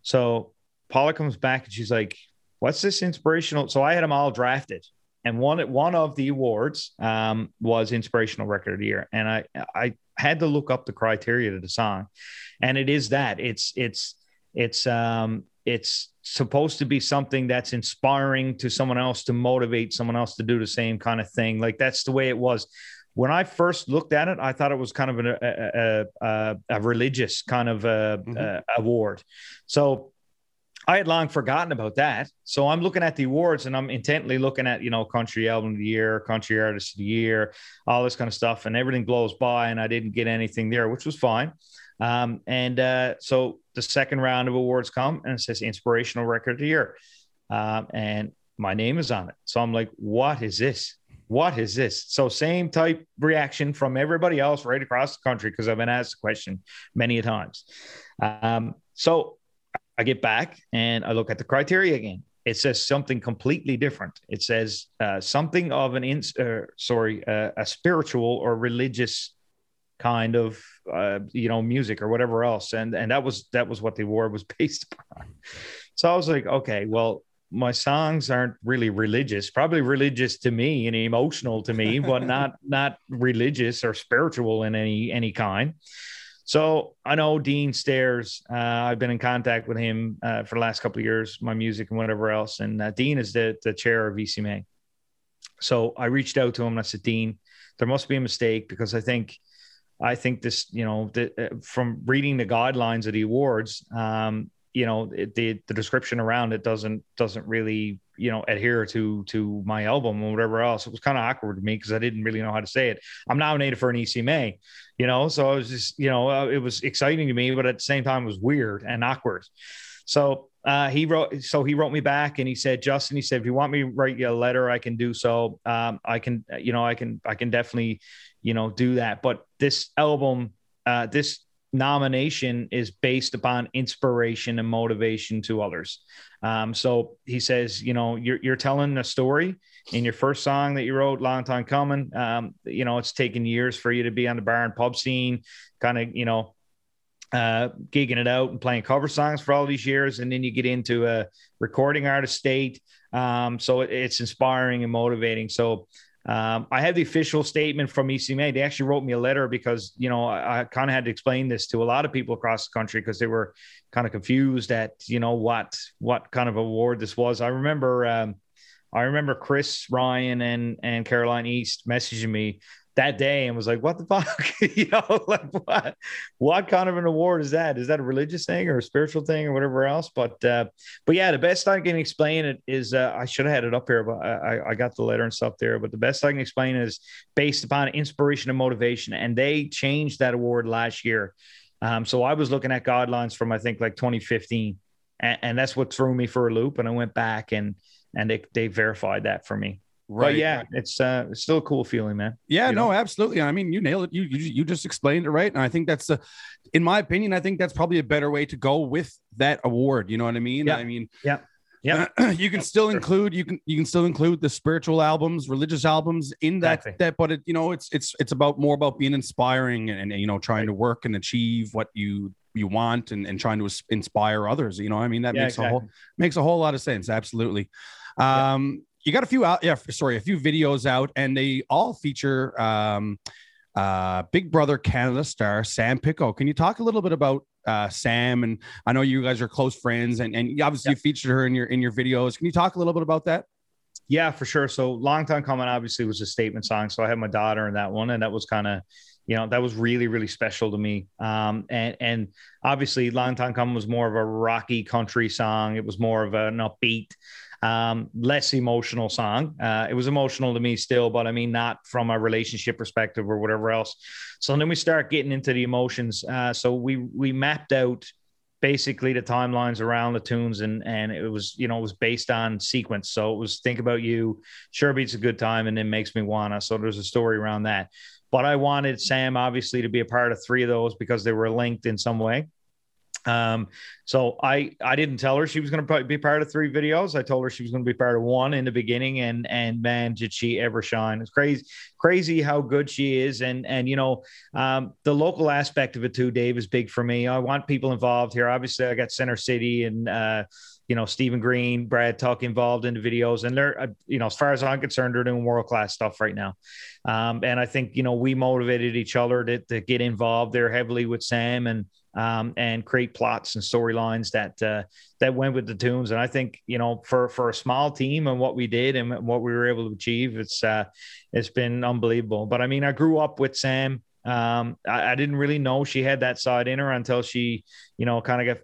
So Paula comes back and she's like, "What's this inspirational?" So I had them all drafted and one one of the awards um, was inspirational record of the year. And i i had to look up the criteria to the song and it is that. It's it's it's um it's supposed to be something that's inspiring to someone else to motivate someone else to do the same kind of thing. Like that's the way it was. When I first looked at it, I thought it was kind of an, a, a, a, religious kind of a, mm-hmm. award. So I had long forgotten about that. So I'm looking at the awards and I'm intently looking at, you know, country album of the year, country artist of the year, all this kind of stuff. And everything blows by and I didn't get anything there, which was fine. Um, and uh, so the second round of awards come and it says inspirational record of the year. Um, and my name is on it. So I'm like, what is this? What is this? So same type reaction from everybody else right across the country because I've been asked the question many times. Um, so I get back and I look at the criteria again. It says something completely different. It says uh, something of an in, uh, sorry, uh, a spiritual or religious kind of uh, you know music or whatever else, and and that was that was what the award was based upon. So I was like, okay, well, my songs aren't really religious probably religious to me and emotional to me but not not religious or spiritual in any any kind so I know Dean Stairs. Uh, I've been in contact with him uh, for the last couple of years, my music and whatever else. And uh, Dean is the, the chair of ECMA. So I reached out to him and I said, Dean, there must be a mistake because I think, I think this, you know, the, uh, from reading the guidelines of the awards, um, you know it, the the description around it doesn't doesn't really you know adhere to to my album or whatever else. It was kind of awkward to me because I didn't really know how to say it. I'm nominated for an ECMA, you know, so I was just you know uh, it was exciting to me, but at the same time it was weird and awkward. So uh, he wrote, so he wrote me back and he said, Justin, he said, if you want me to write you a letter, I can do so. Um, I can, you know, I can, I can definitely, you know, do that. But this album, uh, this nomination is based upon inspiration and motivation to others. Um, so he says, you know, you're, you're telling a story in your first song that you wrote, long time coming. Um, you know, it's taken years for you to be on the bar and pub scene, kind of, you know, uh, gigging it out and playing cover songs for all these years, and then you get into a recording artist state. Um, so it, it's inspiring and motivating. So um, I have the official statement from ECMA. They actually wrote me a letter because you know I, I kind of had to explain this to a lot of people across the country because they were kind of confused at you know what what kind of award this was. I remember. Um, I remember Chris Ryan and and Caroline East messaging me that day and was like, what the fuck? you know, like what what kind of an award is that? Is that a religious thing or a spiritual thing or whatever else? But uh, but yeah, the best I can explain it is uh, I should have had it up here, but I, I got the letter and stuff there. But the best I can explain is based upon inspiration and motivation. And they changed that award last year. Um, so I was looking at guidelines from I think like 2015. And, and that's what threw me for a loop. And I went back and and they, they verified that for me. Right. But yeah, it's uh, it's still a cool feeling, man. Yeah, you no, know? absolutely. I mean, you nailed it. You, you you just explained it right, and I think that's a, in my opinion, I think that's probably a better way to go with that award. You know what I mean? Yeah. I mean, yeah. Yeah, you can still include you can you can still include the spiritual albums, religious albums in that exactly. that, but it you know it's it's it's about more about being inspiring and, and you know trying right. to work and achieve what you you want and, and trying to inspire others. You know, I mean that yeah, makes exactly. a whole makes a whole lot of sense. Absolutely. Um, you got a few out, yeah, sorry, a few videos out, and they all feature um, uh, Big Brother Canada star Sam Picco. Can you talk a little bit about uh, Sam? And I know you guys are close friends, and, and obviously yeah. you featured her in your in your videos. Can you talk a little bit about that? Yeah, for sure. So long time coming, obviously was a statement song. So I had my daughter in that one, and that was kind of you know that was really really special to me um, and and obviously long time coming was more of a rocky country song it was more of an upbeat um, less emotional song. Uh, it was emotional to me still, but I mean, not from a relationship perspective or whatever else. So then we start getting into the emotions. Uh, so we we mapped out basically the timelines around the tunes and and it was you know it was based on sequence so it was think about you sure beats a good time and then makes me wanna so there's a story around that but i wanted sam obviously to be a part of three of those because they were linked in some way um, so I I didn't tell her she was going to be part of three videos. I told her she was going to be part of one in the beginning, and and man, did she ever shine! It's crazy, crazy how good she is, and and you know um, the local aspect of it too. Dave is big for me. I want people involved here. Obviously, I got Center City and. Uh, you know, Stephen Green, Brad Tuck involved in the videos. And they're, uh, you know, as far as I'm concerned, they're doing world class stuff right now. Um, and I think, you know, we motivated each other to, to get involved there heavily with Sam and, um, and create plots and storylines that uh, that went with the tunes. And I think you know for for a small team and what we did and what we were able to achieve, it's uh, it's been unbelievable. But I mean, I grew up with Sam. Um, I, I, didn't really know she had that side in her until she, you know, kind of got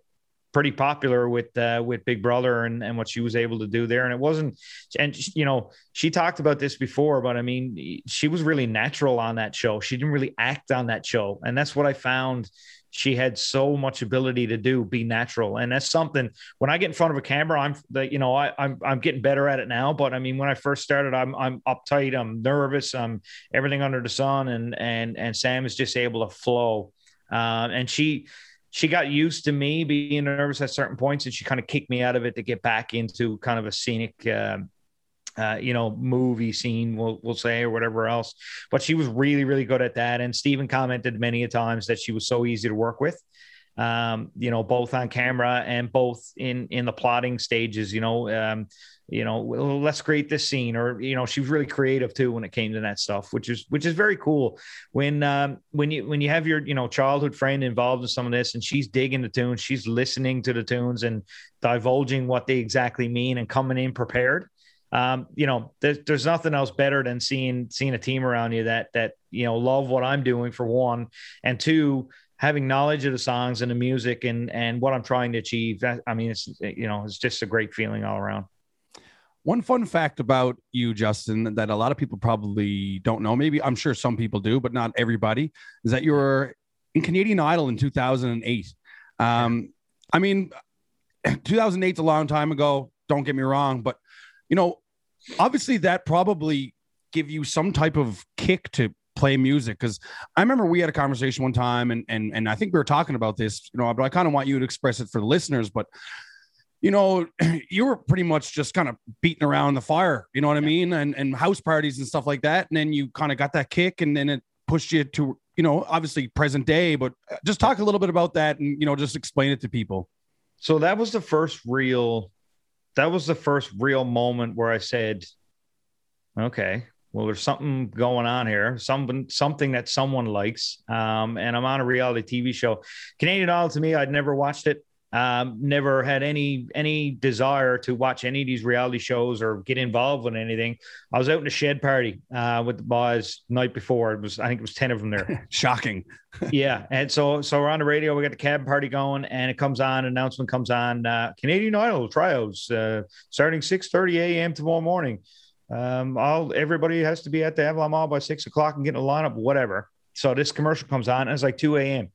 pretty popular with uh, with Big Brother and, and what she was able to do there. And it wasn't, and you know, she talked about this before, but I mean, she was really natural on that show. She didn't really act on that show, and that's what I found she had so much ability to do be natural. And that's something when i get in front of a camera i'm the you know I, I'm, I'm getting better at it now. But i mean when i first started i'm i'm uptight i'm nervous i'm everything under the sun and and and sam is just able to flow. Um, and she she got used to me being nervous at certain points and she kind of kicked me out of it to get back into kind of a scenic uh, uh, you know, movie scene, we'll, we'll say, or whatever else. But she was really, really good at that. And Stephen commented many a times that she was so easy to work with. Um, you know, both on camera and both in in the plotting stages. You know, um, you know, let's create this scene, or you know, she was really creative too when it came to that stuff, which is which is very cool. When um, when you when you have your you know childhood friend involved in some of this, and she's digging the tunes, she's listening to the tunes and divulging what they exactly mean, and coming in prepared um, you know, there's, there's nothing else better than seeing seeing a team around you that that you know love what I'm doing for one, and two, having knowledge of the songs and the music and and what I'm trying to achieve. That, I mean, it's you know, it's just a great feeling all around. One fun fact about you, Justin, that a lot of people probably don't know, maybe I'm sure some people do, but not everybody, is that you were in Canadian Idol in 2008. Um, I mean, 2008 is a long time ago. Don't get me wrong, but you know, obviously that probably give you some type of kick to play music because I remember we had a conversation one time and and and I think we were talking about this, you know, but I kind of want you to express it for the listeners, but you know, you were pretty much just kind of beating around the fire, you know what I mean? And and house parties and stuff like that. And then you kind of got that kick and then it pushed you to, you know, obviously present day, but uh, just talk a little bit about that and you know, just explain it to people. So that was the first real that was the first real moment where I said, okay, well, there's something going on here, something something that someone likes. Um, and I'm on a reality TV show. Canadian Idol to me, I'd never watched it. Um, never had any any desire to watch any of these reality shows or get involved with anything. I was out in a shed party uh, with the boys night before. It was I think it was ten of them there. Shocking. yeah, and so so we're on the radio. We got the cab party going, and it comes on. Announcement comes on. Uh, Canadian Idol tryouts uh, starting six thirty a.m. tomorrow morning. Um, all everybody has to be at the Avalon Mall by six o'clock and get in a lineup, whatever. So this commercial comes on, and it's like two a.m.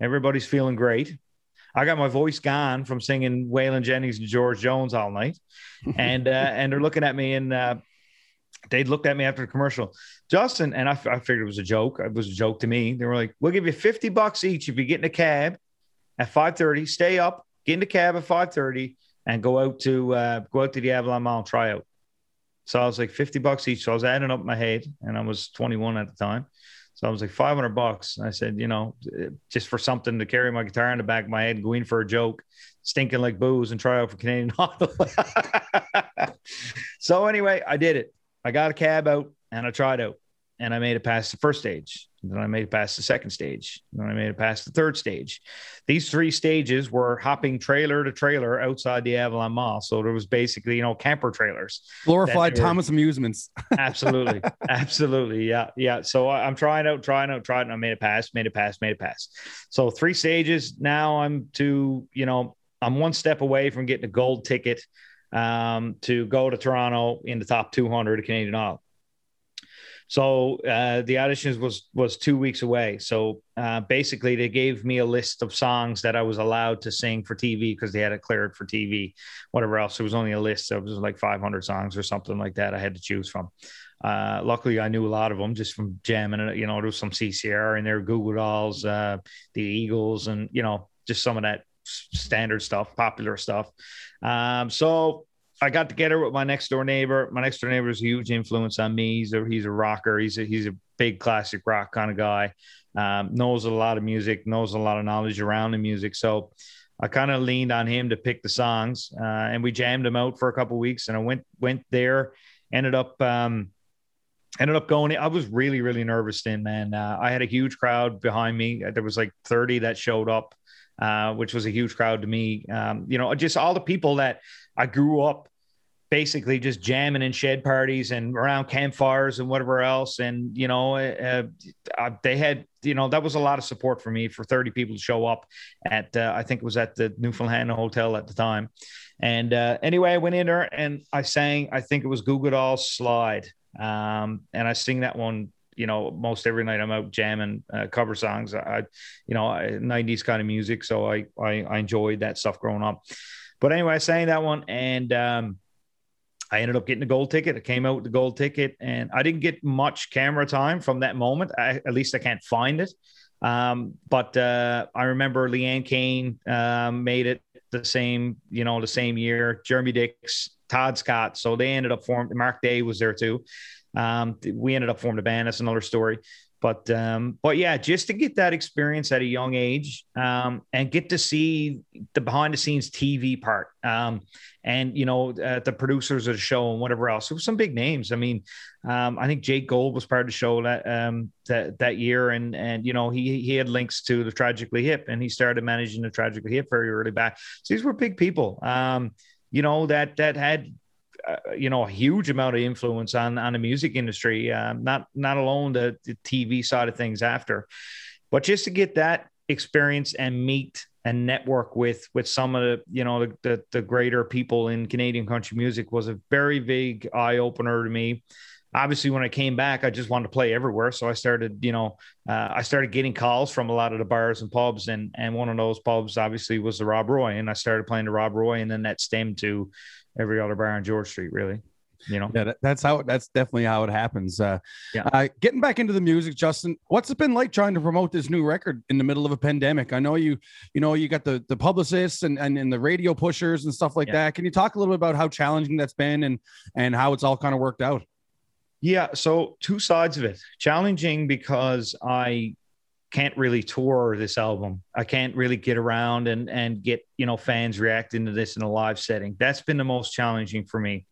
Everybody's feeling great. I got my voice gone from singing Waylon Jennings and George Jones all night, and uh, and they're looking at me, and uh, they looked at me after the commercial, Justin, and I, I figured it was a joke. It was a joke to me. They were like, "We'll give you fifty bucks each if you get in a cab at five thirty. Stay up, get in the cab at five thirty, and go out to uh, go out to the Avalon Mall tryout." So I was like 50 bucks each. So I was adding up my head and I was 21 at the time. So I was like 500 bucks. I said, you know, just for something to carry my guitar in the back of my head, go in for a joke, stinking like booze and try out for Canadian Idol. so anyway, I did it. I got a cab out and I tried out and I made it past the first stage. Then I made it past the second stage. Then I made it past the third stage. These three stages were hopping trailer to trailer outside the Avalon Mall. So there was basically, you know, camper trailers. Glorified Thomas Amusements. absolutely. Absolutely. Yeah. Yeah. So I'm trying out, trying out, trying out. I made it past, made it past, made it past. So three stages. Now I'm to, you know, I'm one step away from getting a gold ticket um, to go to Toronto in the top 200 Canadian Idol. So uh, the auditions was was two weeks away. So uh, basically, they gave me a list of songs that I was allowed to sing for TV because they had it cleared for TV. Whatever else, it was only a list. It was like 500 songs or something like that. I had to choose from. Uh, luckily, I knew a lot of them just from jamming. You know, there was some CCR in there, Google Goo Dolls, uh, the Eagles, and you know, just some of that standard stuff, popular stuff. Um, so I got together with my next door neighbor. My next door neighbor is a huge influence on me. He's a he's a rocker. He's a he's a big classic rock kind of guy. Um, knows a lot of music. Knows a lot of knowledge around the music. So I kind of leaned on him to pick the songs, uh, and we jammed them out for a couple weeks. And I went went there. Ended up um, ended up going. I was really really nervous then, man. Uh, I had a huge crowd behind me. There was like thirty that showed up. Uh, which was a huge crowd to me. Um, you know, just all the people that I grew up basically just jamming in shed parties and around campfires and whatever else. And, you know, uh, uh, they had, you know, that was a lot of support for me for 30 people to show up at, uh, I think it was at the Newfoundland Hotel at the time. And uh, anyway, I went in there and I sang, I think it was Goo Goo Dolls Slide. Um, and I sing that one you know, most every night I'm out jamming uh, cover songs. I, you know, 90s kind of music. So I, I, I enjoyed that stuff growing up. But anyway, I sang that one and um, I ended up getting a gold ticket. I came out with the gold ticket and I didn't get much camera time from that moment. I, at least I can't find it. Um, but uh, I remember Leanne Kane um, made it the same, you know, the same year. Jeremy Dix, Todd Scott. So they ended up forming. Mark Day was there too. Um, we ended up forming a band. That's another story. But um, but yeah, just to get that experience at a young age um, and get to see the behind the scenes TV part um, and you know uh, the producers of the show and whatever else. It was some big names. I mean, um, I think Jake Gold was part of the show that um, that that year, and and you know he he had links to the Tragically Hip, and he started managing the Tragically Hip very early back. So these were big people. Um, you know that that had uh, you know a huge amount of influence on on the music industry. Uh, not not alone the, the TV side of things after, but just to get that experience and meet and network with with some of the you know the, the, the greater people in Canadian country music was a very big eye opener to me. Obviously, when I came back, I just wanted to play everywhere. So I started, you know, uh, I started getting calls from a lot of the bars and pubs, and and one of those pubs obviously was the Rob Roy, and I started playing the Rob Roy, and then that stemmed to every other bar on George Street, really you know? Yeah that's how that's definitely how it happens uh yeah. uh, getting back into the music justin what's it been like trying to promote this new record in the middle of a pandemic? I know you you know you got the the publicists and and, and the radio pushers and stuff like yeah. that. Can you talk a little bit about how challenging that's been and and how it's all kind of worked out? Yeah so two sides of it. Challenging because i can't really tour this album. I can't really get around and and get you know fans reacting to this in a live setting. That's been the most challenging for me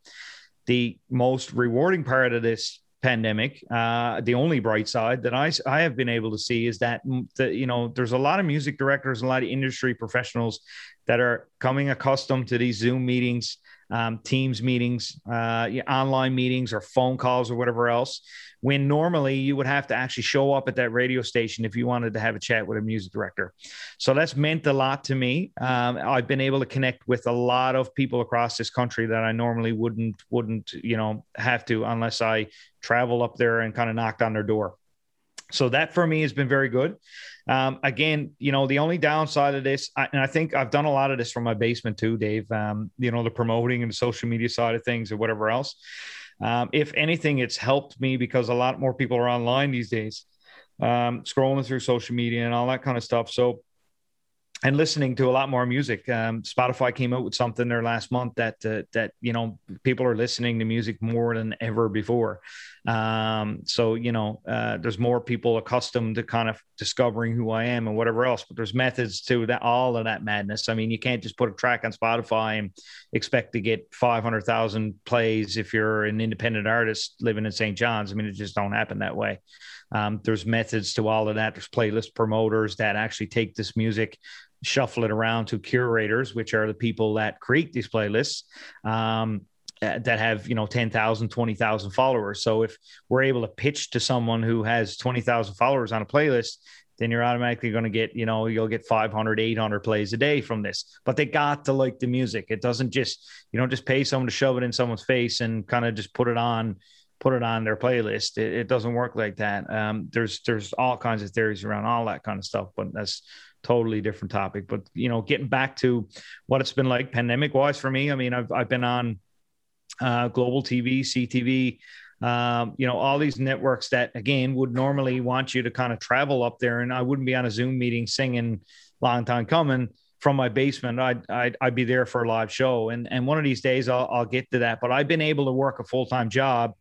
the most rewarding part of this pandemic uh, the only bright side that I, I have been able to see is that the, you know there's a lot of music directors a lot of industry professionals that are coming accustomed to these zoom meetings um, Teams meetings, uh, online meetings, or phone calls, or whatever else. When normally you would have to actually show up at that radio station if you wanted to have a chat with a music director. So that's meant a lot to me. Um, I've been able to connect with a lot of people across this country that I normally wouldn't wouldn't you know have to unless I travel up there and kind of knocked on their door. So that for me has been very good. Um, again, you know, the only downside of this, I, and I think I've done a lot of this from my basement too, Dave. Um, you know, the promoting and the social media side of things or whatever else. Um, if anything, it's helped me because a lot more people are online these days, um, scrolling through social media and all that kind of stuff. So and listening to a lot more music. Um, Spotify came out with something there last month that uh, that you know people are listening to music more than ever before. Um, so you know, uh, there's more people accustomed to kind of discovering who I am and whatever else. But there's methods to that all of that madness. I mean, you can't just put a track on Spotify and expect to get 500,000 plays if you're an independent artist living in St. John's. I mean, it just don't happen that way. Um, there's methods to all of that. There's playlist promoters that actually take this music, shuffle it around to curators, which are the people that create these playlists. Um, uh, that have you know 10,000 20,000 followers so if we're able to pitch to someone who has 20,000 followers on a playlist then you're automatically going to get you know you'll get 500 800 plays a day from this but they got to like the music it doesn't just you don't just pay someone to shove it in someone's face and kind of just put it on put it on their playlist. It, it doesn't work like that. Um, there's there's all kinds of theories around all that kind of stuff, but that's totally different topic. But you know, getting back to what it's been like pandemic wise for me. I mean, I've I've been on uh, global TV, CTV. Um, you know, all these networks that again would normally want you to kind of travel up there, and I wouldn't be on a Zoom meeting singing "Long Time Coming." from my basement, I'd, I'd, I'd, be there for a live show. And, and one of these days I'll, I'll get to that, but I've been able to work a full-time job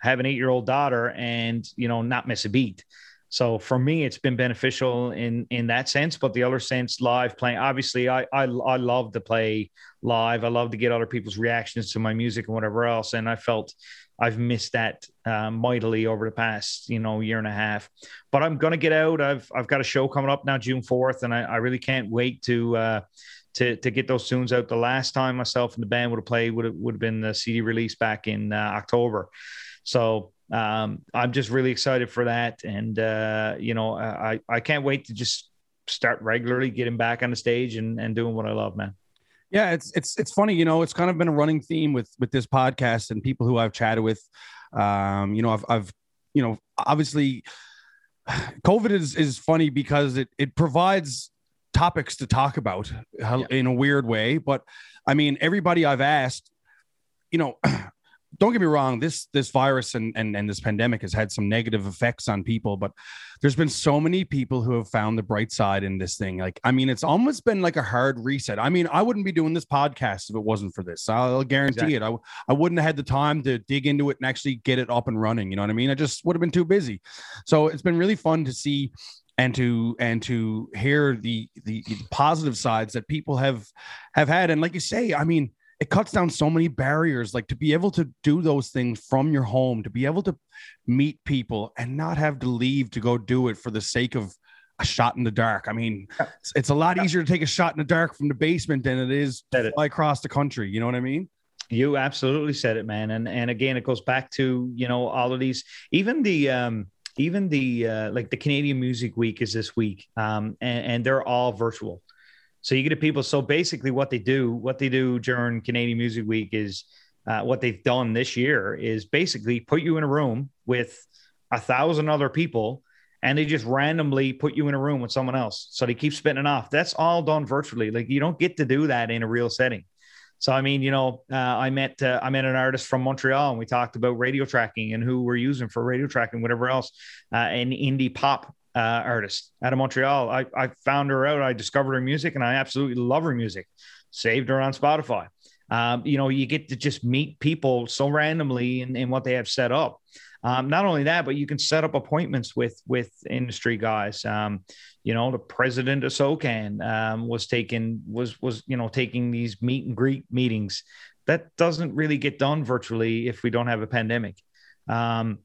have an eight year old daughter and you know not miss a beat so for me it's been beneficial in in that sense but the other sense live playing obviously i i, I love to play live. I love to get other people's reactions to my music and whatever else and i felt i've missed that um, mightily over the past you know year and a half. But i'm gonna get out. I've i've got a show coming up now june 4th and i, I really can't wait to uh to to get those tunes out. The last time myself and the band would have played would have, would have been the cd release back in uh, october. So um, I'm just really excited for that, and uh, you know, I I can't wait to just start regularly getting back on the stage and and doing what I love, man. Yeah, it's it's it's funny, you know, it's kind of been a running theme with with this podcast and people who I've chatted with. Um, you know, I've I've you know, obviously COVID is is funny because it it provides topics to talk about yeah. in a weird way, but I mean, everybody I've asked, you know, don't get me wrong this this virus and, and and this pandemic has had some negative effects on people but there's been so many people who have found the bright side in this thing. Like i mean it's almost been like a hard reset. I mean i wouldn't be doing this podcast if it wasn't for this. I'll guarantee exactly. it. I, I wouldn't have had the time to dig into it and actually get it up and running. You know what i mean? I just would have been too busy. So it's been really fun to see and to and to hear the, the the positive sides that people have have had. And like you say i mean it cuts down so many barriers like to be able to do those things from your home to be able to meet people and not have to leave to go do it for the sake of a shot in the dark. I mean it's a lot easier to take a shot in the dark from the basement than it is to fly across the country you know what i mean? You absolutely said it man. And and again it goes back to you know all of these even the um even the uh, like the Canadian Music Week is this week, um, and, and they're all virtual. So you get to people. So basically, what they do, what they do during Canadian Music Week is uh, what they've done this year is basically put you in a room with a thousand other people, and they just randomly put you in a room with someone else. So they keep spinning off. That's all done virtually. Like you don't get to do that in a real setting. So I mean, you know, uh, I met uh, I met an artist from Montreal, and we talked about radio tracking and who we're using for radio tracking, whatever else. Uh, an indie pop uh, artist out of Montreal. I, I found her out. I discovered her music, and I absolutely love her music. Saved her on Spotify. Um, you know, you get to just meet people so randomly in, in what they have set up. Um, not only that, but you can set up appointments with with industry guys. Um, you know, the president of SOCAN um, was taking was was you know taking these meet and greet meetings. That doesn't really get done virtually if we don't have a pandemic. Um,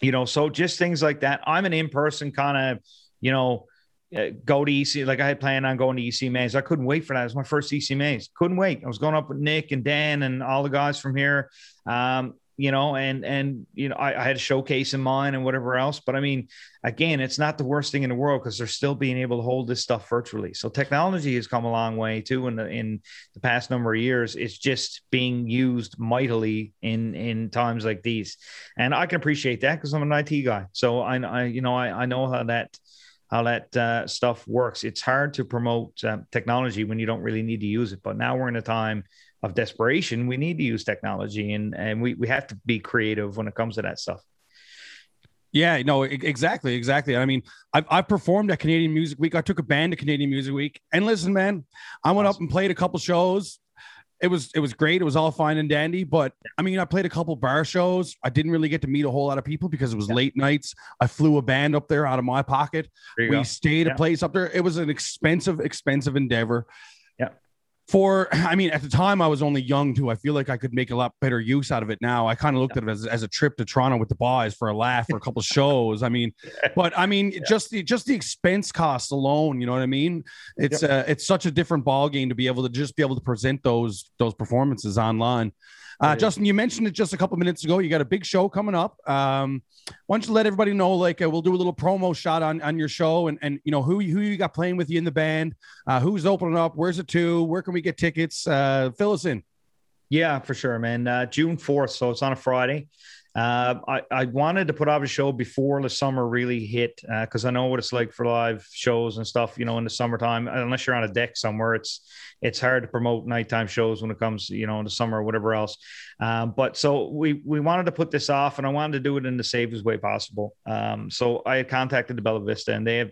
you know, so just things like that. I'm an in person kind of, you know, uh, go to EC. Like I had planned on going to ECMAs. I couldn't wait for that. It was my first ECMAs. Couldn't wait. I was going up with Nick and Dan and all the guys from here. Um, you know, and and you know, I, I, had a showcase in mind and whatever else. But I mean, again, it's not the worst thing in the world because they're still being able to hold this stuff virtually. So technology has come a long way too in the in the past number of years. It's just being used mightily in in times like these, and I can appreciate that because I'm an IT guy. So I, I you know I, I know how that how that uh, stuff works. It's hard to promote uh, technology when you don't really need to use it. But now we're in a time of desperation, we need to use technology and, and we, we have to be creative when it comes to that stuff. Yeah, no, exactly, exactly. I mean, I've, I've performed at Canadian Music Week. I took a band to Canadian Music Week, and listen, man, I went awesome. up and played a couple shows. It was it was great. It was all fine and dandy, but I mean, I played a couple bar shows. I didn't really get to meet a whole lot of people because it was yeah. late nights. I flew a band up there out of my pocket. We go. stayed yeah. a place up there. It was an expensive, expensive endeavor for i mean at the time i was only young too i feel like i could make a lot better use out of it now i kind of looked yeah. at it as, as a trip to toronto with the boys for a laugh for a couple shows i mean but i mean yeah. just the just the expense costs alone you know what i mean it's yep. uh, it's such a different ball game to be able to just be able to present those those performances online uh, Justin, you mentioned it just a couple minutes ago. You got a big show coming up. Um, why don't you let everybody know? Like, uh, we'll do a little promo shot on on your show, and and you know who who you got playing with you in the band, uh, who's opening up, where's it to, where can we get tickets? Uh, fill us in. Yeah, for sure, man. Uh, June fourth, so it's on a Friday. Uh, I, I wanted to put out a show before the summer really hit because uh, I know what it's like for live shows and stuff. You know, in the summertime, unless you're on a deck somewhere, it's it's hard to promote nighttime shows when it comes, you know, in the summer or whatever else. Um, but so we we wanted to put this off, and I wanted to do it in the safest way possible. Um, so I had contacted the Bella Vista, and they have.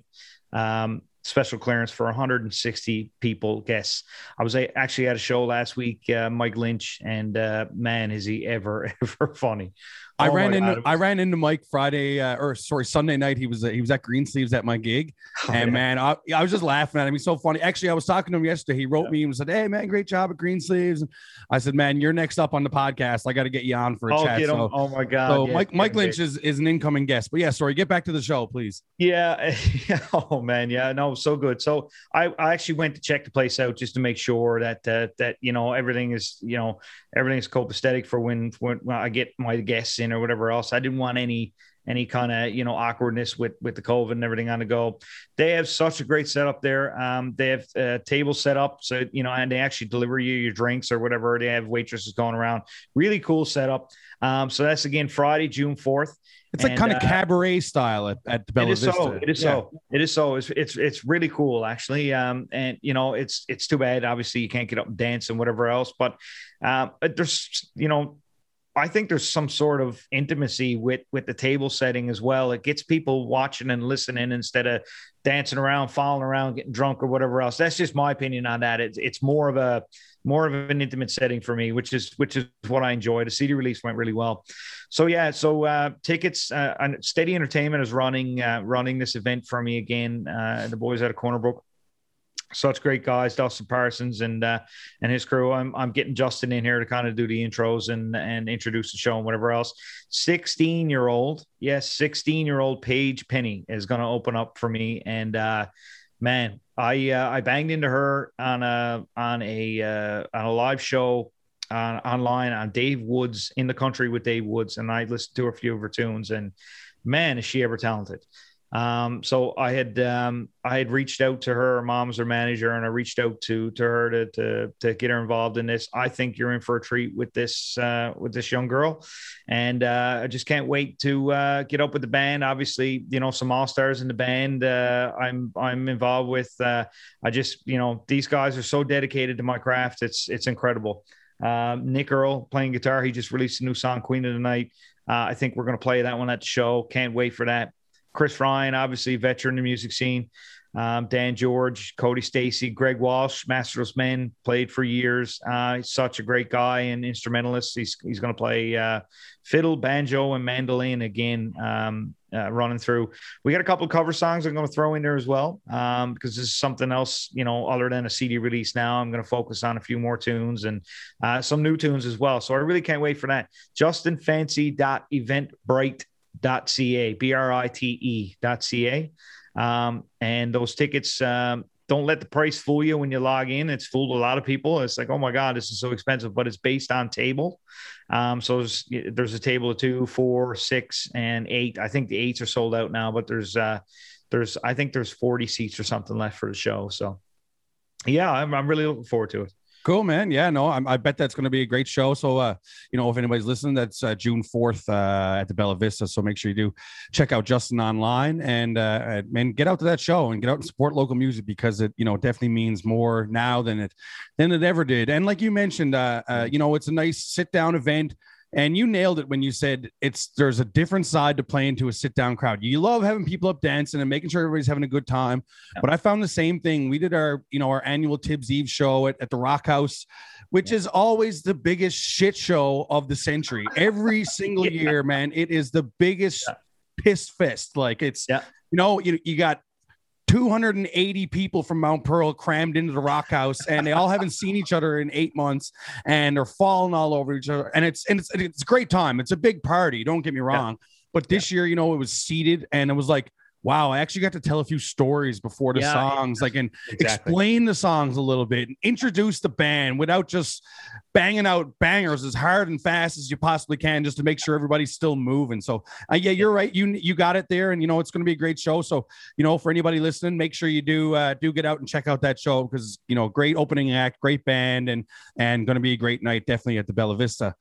Um, special clearance for 160 people guests. I was actually at a show last week, uh, Mike Lynch, and uh, man, is he ever ever funny! I oh ran into I ran into Mike Friday uh, or sorry Sunday night. He was uh, he was at Greensleeves at my gig, oh, and yeah. man, I, I was just laughing at him. He's so funny. Actually, I was talking to him yesterday. He wrote yeah. me and said, "Hey man, great job at Greensleeves." And I said, "Man, you're next up on the podcast. I got to get you on for a oh, chat." So, oh my god! So yeah, Mike Mike Lynch is, is an incoming guest. But yeah, sorry. Get back to the show, please. Yeah. oh man. Yeah. No. So good. So I, I actually went to check the place out just to make sure that uh, that you know everything is you know everything's copacetic for when when I get my guests in or whatever else. I didn't want any any kind of you know awkwardness with with the COVID and everything on the go. They have such a great setup there. Um, they have a table set up, so you know, and they actually deliver you your drinks or whatever. They have waitresses going around. Really cool setup. Um, so that's again Friday, June fourth. It's like kind of uh, cabaret style at, at Bella it is Vista. So, it is yeah. so. It is so. It's, it's it's really cool actually. Um, and you know, it's it's too bad. Obviously, you can't get up and dance and whatever else. But uh, there's you know I think there's some sort of intimacy with with the table setting as well. It gets people watching and listening instead of dancing around, falling around, getting drunk or whatever else. That's just my opinion on that. It's it's more of a more of an intimate setting for me, which is which is what I enjoy. The CD release went really well. So yeah, so uh, tickets uh, and Steady Entertainment is running uh, running this event for me again. Uh, the boys out of Corner Brook such great guys, Dustin Parsons and uh, and his crew. I'm I'm getting Justin in here to kind of do the intros and and introduce the show and whatever else. 16 year old, yes, 16 year old Paige Penny is going to open up for me, and uh, man, I uh, I banged into her on a on a uh, on a live show on online on Dave Woods in the country with Dave Woods, and I listened to a few of her tunes and man, is she ever talented. Um, so I had um, I had reached out to her, mom's her manager, and I reached out to to her to to, to get her involved in this. I think you're in for a treat with this uh, with this young girl, and uh, I just can't wait to uh, get up with the band. Obviously, you know some all stars in the band. Uh, I'm I'm involved with. Uh, I just you know these guys are so dedicated to my craft. It's it's incredible. Um, Nick Earl playing guitar. He just released a new song, Queen of the Night. Uh, I think we're going to play that one at the show. Can't wait for that. Chris Ryan, obviously veteran in the music scene. Um, Dan George, Cody Stacy, Greg Walsh, Master of Men, played for years. Uh, he's such a great guy and instrumentalist. He's he's going to play uh, fiddle, banjo, and mandolin again. Um, uh, running through, we got a couple of cover songs I'm going to throw in there as well um, because this is something else, you know, other than a CD release. Now I'm going to focus on a few more tunes and uh, some new tunes as well. So I really can't wait for that. JustinFancy.eventbrite ca b-r-i-t-e.ca um, and those tickets um, don't let the price fool you when you log in. It's fooled a lot of people. It's like oh my god this is so expensive but it's based on table. Um, so there's, there's, a table of two four six and eight. I think the eights are sold out now but there's uh, there's i think there's 40 seats or something left for the show. So yeah i'm, I'm really looking forward to it Cool, man. Yeah, no, I, I bet that's going to be a great show. So, uh, you know, if anybody's listening, that's uh, June 4th uh, at the Bella Vista. So make sure you do check out Justin online and, uh, and get out to that show and get out and support local music because it, you know, definitely means more now than it, than it ever did. And like you mentioned, uh, uh, you know, it's a nice sit down event. And you nailed it when you said it's there's a different side to playing to a sit down crowd. You love having people up dancing and making sure everybody's having a good time. Yeah. But I found the same thing. We did our, you know, our annual Tibbs Eve show at, at the Rock House, which yeah. is always the biggest shit show of the century. Every single yeah. year, man, it is the biggest piss fest. Like it's, you know, you, you got 280 people from Mount Pearl crammed into the rock house and they all haven't seen each other in eight months and they're falling all over each other. And it's and it's it's a great time. It's a big party. Don't get me wrong. Yeah. But this yeah. year, you know, it was seated and it was like wow, I actually got to tell a few stories before the yeah, songs, like and exactly. explain the songs a little bit and introduce the band without just banging out bangers as hard and fast as you possibly can, just to make sure everybody's still moving. So, uh, yeah, you're right. You you got it there, and you know it's going to be a great show. So, you know, for anybody listening, make sure you do uh, do get out and check out that show because you know, great opening act, great band, and and going to be a great night, definitely at the Bella Vista.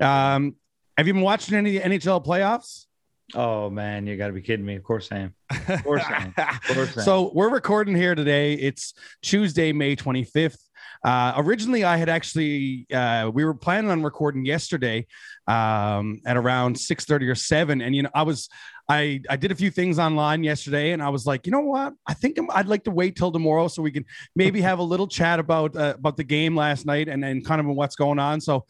Um, have you been watching any NHL playoffs? Oh man, you got to be kidding me! Of course I am. Of course I am. Of course I am. so we're recording here today. It's Tuesday, May twenty fifth. Uh, originally, I had actually uh, we were planning on recording yesterday um, at around six thirty or seven, and you know I was I I did a few things online yesterday, and I was like, you know what? I think i would like to wait till tomorrow so we can maybe have a little chat about uh, about the game last night and and kind of what's going on. So,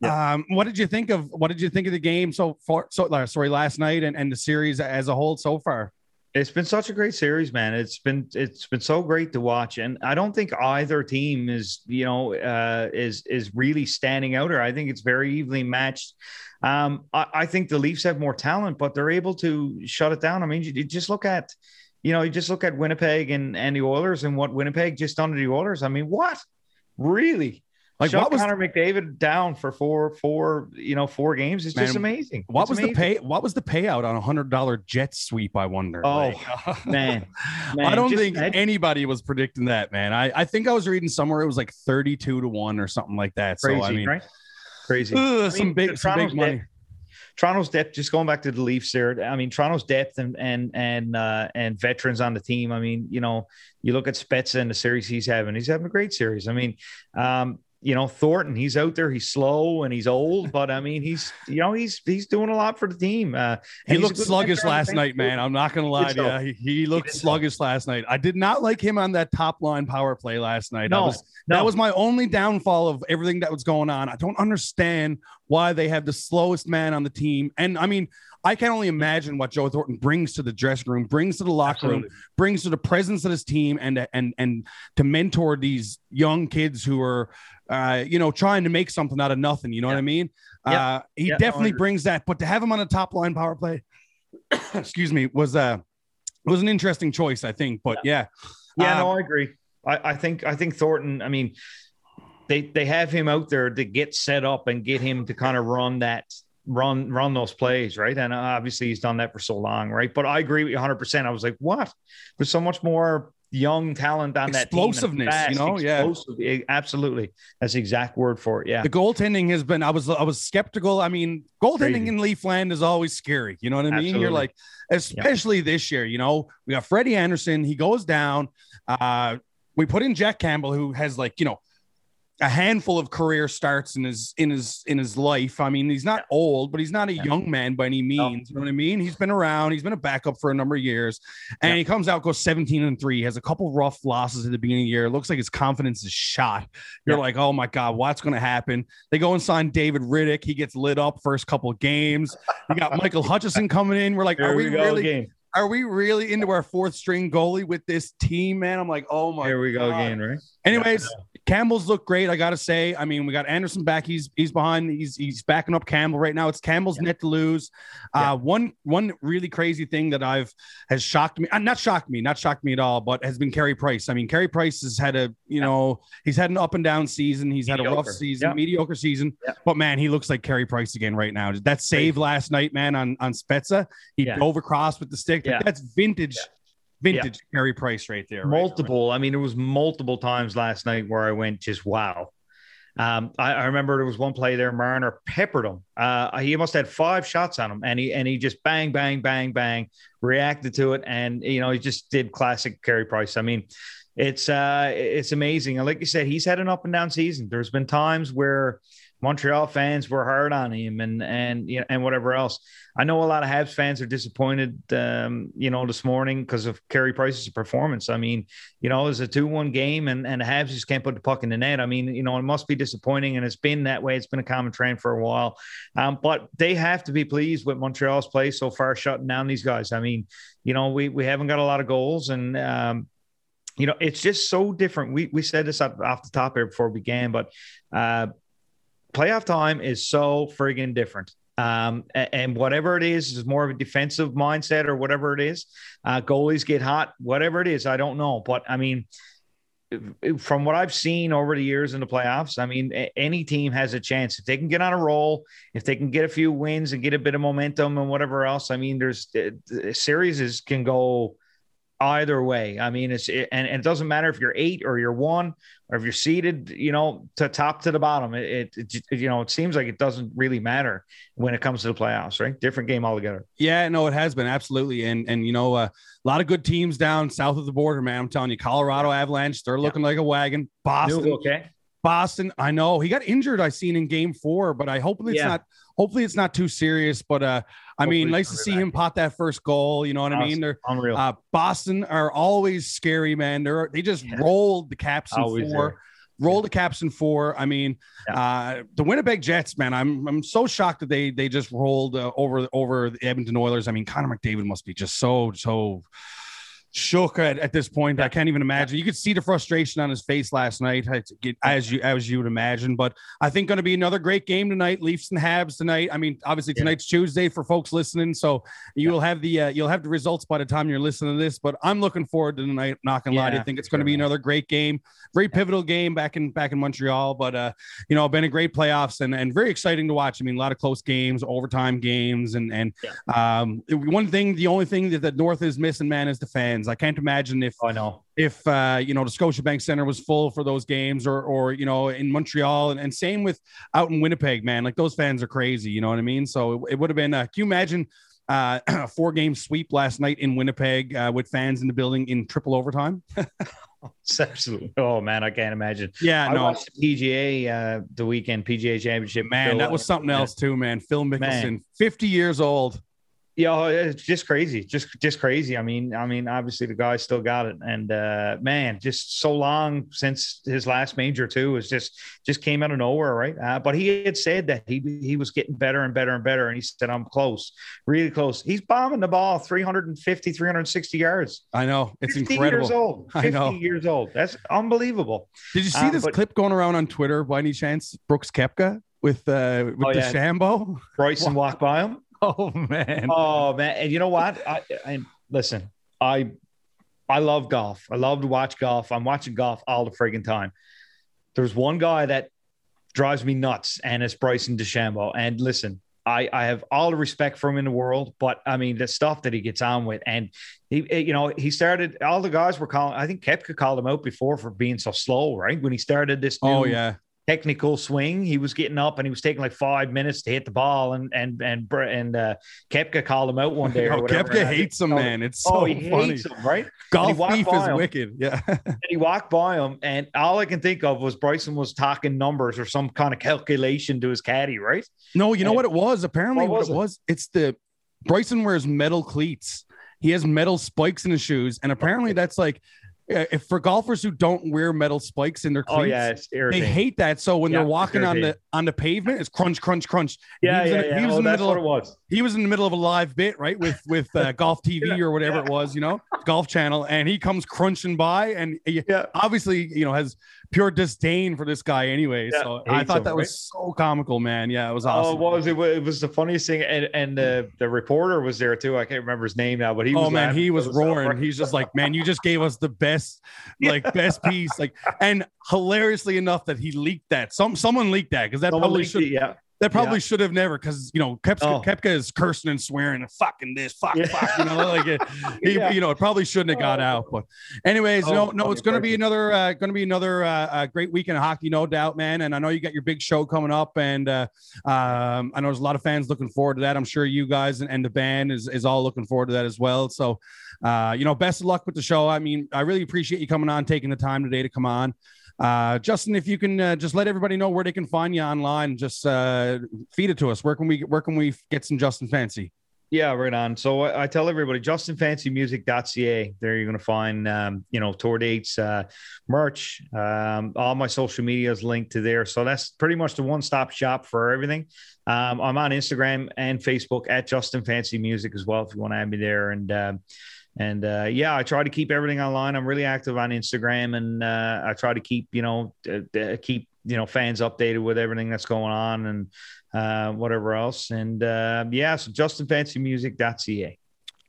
yeah. um, what did you think of what did you think of the game so far? So uh, sorry, last night and and the series as a whole so far? It's been such a great series, man. It's been it's been so great to watch, and I don't think either team is you know uh, is is really standing out. Or I think it's very evenly matched. Um, I, I, think the Leafs have more talent, but they're able to shut it down. I mean, you, you just look at you know you just look at Winnipeg and and the Oilers and what Winnipeg just done to the Oilers. I mean, what really? Like Shut what was Connor McDavid down for four, four, you know, four games? It's just amazing. What it's was amazing. the pay? What was the payout on a hundred dollar jet sweep? I wonder. Oh like, man, man, I don't think anybody was predicting that, man. I, I think I was reading somewhere it was like thirty two to one or something like that. Crazy, so I mean, right? Crazy. Ugh, I mean, some big, some big money. Depth, Toronto's depth, just going back to the Leafs there. I mean, Toronto's depth and and and uh, and veterans on the team. I mean, you know, you look at Spezza and the series he's having. He's having a great series. I mean, um, you know Thornton, he's out there, he's slow and he's old, but I mean, he's you know he's he's doing a lot for the team. Uh, he looked sluggish last night, man. I'm not gonna lie to you. He, he looked he sluggish so. last night. I did not like him on that top line power play last night. No, was, no. that was my only downfall of everything that was going on. I don't understand why they have the slowest man on the team, and I mean. I can only imagine what Joe Thornton brings to the dressing room, brings to the locker Absolutely. room, brings to the presence of his team, and and and to mentor these young kids who are uh, you know, trying to make something out of nothing. You know yeah. what I mean? Yeah. Uh, he yeah, definitely brings that. But to have him on a top line power play, excuse me, was uh was an interesting choice, I think. But yeah, yeah, no, uh, I agree. I, I think I think Thornton. I mean, they they have him out there to get set up and get him to kind of run that run run those plays, right? And obviously he's done that for so long, right? But I agree with you 100. percent I was like, what? There's so much more young talent on that explosiveness, you know, Explosive. yeah, absolutely. That's the exact word for it. Yeah, the goaltending has been. I was I was skeptical. I mean, goaltending in Leafland is always scary. You know what I mean? Absolutely. You're like, especially yeah. this year. You know, we got Freddie Andersen. He goes down. Uh, we put in Jack Campbell, who has like you know a handful of career starts in his in his in his life. I mean, he's not old, but he's not a yeah. young man by any means. No. You know what I mean? He's been around. He's been a backup for a number of years, and yeah. he comes out goes 17 and three. Has a couple rough losses at the beginning of the year. Looks like his confidence is shot. You're yeah. like, oh my god, what's going to happen? They go and sign David Rittich. He gets lit up first couple games. You got Michael Hutchinson coming in. We're like, are we, we really? Again are we really into our fourth string goalie with this team, man? I'm like, oh my. Here we go God. again, right? Anyways, Campbell's look great. I gotta say. I mean, we got Andersen back. He's he's behind. He's he's backing up Campbell right now. It's Campbell's yeah. net to lose. Yeah. Uh, one one really crazy thing that I've has shocked me. Uh, not shocked me. Not shocked me at all. But has been Carey Price. I mean, Carey Price has had a you yeah. know he's had an up and down season. He's mediocre. had a rough season, mediocre season. But man, he looks like Carey Price again right now. That save last night, man, on on Spezza. He dove across with the stick. That's vintage vintage yeah. Carey Price right there. Multiple. Right? I mean, it was multiple times last night where I went just wow. Um, I, I, remember there was one play there. Marner peppered him. Uh, he must have had five shots on him, and he and he just bang, bang, bang, bang, reacted to it, and you know he just did classic Carey Price. I mean, it's uh, it's amazing. And like you said, he's had an up and down season. There's been times where Montreal fans were hard on him and and you know, and whatever else. I know a lot of Habs fans are disappointed, um, you know, this morning because of Carey Price's performance. I mean, you know, it's a two-one game, and and the Habs just can't put the puck in the net. I mean, you know, it must be disappointing, and it's been that way. It's been a common trend for a while, um, but they have to be pleased with Montreal's play so far, shutting down these guys. I mean, you know, we we haven't got a lot of goals, and um, you know, it's just so different. We we said this off the top here before we began, but uh, playoff time is so friggin' different. Um, and whatever it is, is more of a defensive mindset or whatever it is. Uh, goalies get hot, whatever it is, I don't know. But I mean, from what I've seen over the years in the playoffs, I mean, any team has a chance if they can get on a roll, if they can get a few wins and get a bit of momentum and whatever else. I mean, there's uh, series can go either way. I mean, it's it, and, and, it doesn't matter if you're eight or you're one or if you're seated, you know, to top to the bottom. It, it, it, you know, it seems like it doesn't really matter when it comes to the playoffs, right? Different game altogether. Yeah, no, it has been absolutely, and and you know, uh, a lot of good teams down south of the border, man. I'm telling you, Colorado Avalanche, they're looking yeah. like a wagon. Boston, okay. Boston, I know he got injured. I seen in Game Four, but I hope it's yeah. not. Hopefully, it's not too serious. But uh, I hopefully mean, nice to see back. him pot that first goal. You know what awesome. I mean? They're unreal. Uh, Boston are always scary, man. They're they just yeah. rolled the Caps in always four. There. Rolled yeah. the Caps in four. I mean, uh, the Winnipeg Jets, man. I'm I'm so shocked that they they just rolled uh, over over the Edmonton Oilers. I mean, Connor McDavid must be just so so shook at, at this point. I can't even imagine. You could see the frustration on his face last night, as you as you would imagine. But I think going to be another great game tonight. Leafs and Habs tonight. I mean, obviously tonight's yeah. Tuesday for folks listening, so you will have the uh, you'll have the results by the time you're listening to this. But I'm looking forward to tonight. Not gonna lie, I think it's going to be another great game, very pivotal game back in back in Montreal. But uh, you know, been a great playoffs and and very exciting to watch. I mean, a lot of close games, overtime games, and and um, one thing, the only thing that the North is missing, man, is the fans fans. I can't imagine if oh, I know if uh, you know the Scotiabank Center was full for those games, or or you know in Montreal, and, and same with out in Winnipeg, man. Like those fans are crazy. You know what I mean? So it, it would have been. Uh, can you imagine? Uh, a four game sweep last night in Winnipeg uh, with fans in the building in triple overtime. it's absolutely. Oh man, I can't imagine. Yeah, I no. Watched the PGA uh, the weekend PGA Championship. Man, that was something else too, man. Phil Mickelson, man. 50 years old. Yeah, it's just crazy, just just crazy. I mean, I mean, obviously the guy still got it, and uh, man, just so long since his last major too was just just came out of nowhere, right? Uh, but he had said that he he was getting better and better and better, and he said, "I'm close, really close." He's bombing the ball 350, 360 yards. I know it's incredible. Years old, 50 I know. years old. That's unbelievable. Did you see um, this but, clip going around on Twitter by any chance? Brooks Koepka with uh with oh, the yeah. Shambo. Bryson walk by him. Oh man. Oh man. And you know what? I, I listen, I I love golf. I love to watch golf. I'm watching golf all the friggin' time. There's one guy that drives me nuts, and it's Bryson DeChambeau. And listen, I, I have all the respect for him in the world, but I mean the stuff that he gets on with, and he, eh, you know, he started. All the guys were calling. I think Koepka called him out before for being so slow, right? When he started this. oh yeah, technical swing. He was getting up and he was taking like five minutes to hit the ball, and and and and uh, Koepka called him out one day. Or oh, whatever. Koepka hates him, man. It's so oh, he funny. hates him, right? Golf beef is him, wicked. Yeah. and he walked by him, and all I can think of was Bryson was talking numbers or some kind of calculation to his caddy, right? No, you know And- what it was? Apparently, What what, was it it? was, it's the Bryson wears metal cleats. He has metal spikes in his shoes, and apparently that's like, if for golfers who don't wear metal spikes in their cleats, Oh yeah, they hate that. So when Yeah, they're walking on the on the pavement, it's crunch, crunch, crunch. yeah, he was yeah, in, yeah. He was oh, in the middle. Of, was. he was in the middle of a live bit, right, with with uh, Golf TV or whatever it was, you know, Golf Channel, and he comes crunching by, and he Yeah. obviously, you know, has pure disdain for this guy anyway. Yeah, so I thought him, that was so comical, man. Yeah, it was oh, awesome. Oh, what was it? It was the funniest thing, and and the the reporter was there too. I can't remember his name now, but he oh, was. oh man, he was roaring. He's just like, man, you just gave us the best, like best piece, like, and hilariously enough that he leaked that. Some someone leaked that because that Someone probably should it, yeah. That probably should have never because you know Koepka, Oh. Koepka is cursing and swearing and fucking this, fuck, Yeah. fuck, you know, like it, he, Yeah. you know, it probably shouldn't have got Oh. out. But anyways, Oh, no, no, it's gonna be another, uh, gonna be another uh, uh, great weekend of hockey, no doubt, man. And I know you got your big show coming up, and uh, um, I know there's a lot of fans looking forward to that. I'm sure you guys and, and the band is is all looking forward to that as well. So, uh, you know, best of luck with the show. I mean, I really appreciate you coming on, taking the time today to come on. Uh, Justin, if you can uh, just let everybody know where they can find you online, just uh, feed it to us. Where can we where can we get some Justin Fancy? Yeah, right on. So I, I tell everybody, justinfancymusic.ca. There you're going to find, um, you know, tour dates, uh, merch. Um, all my social media is linked to there. So that's pretty much the one stop shop for everything. Um, I'm on Instagram and Facebook at Justin Fancy Music as well if you want to add me there. And um, and uh, yeah, I try to keep everything online. I'm really active on Instagram, and uh, I try to keep you know uh, uh, keep you know fans updated with everything that's going on and uh, whatever else. And uh, yeah, so justinfancymusic.ca.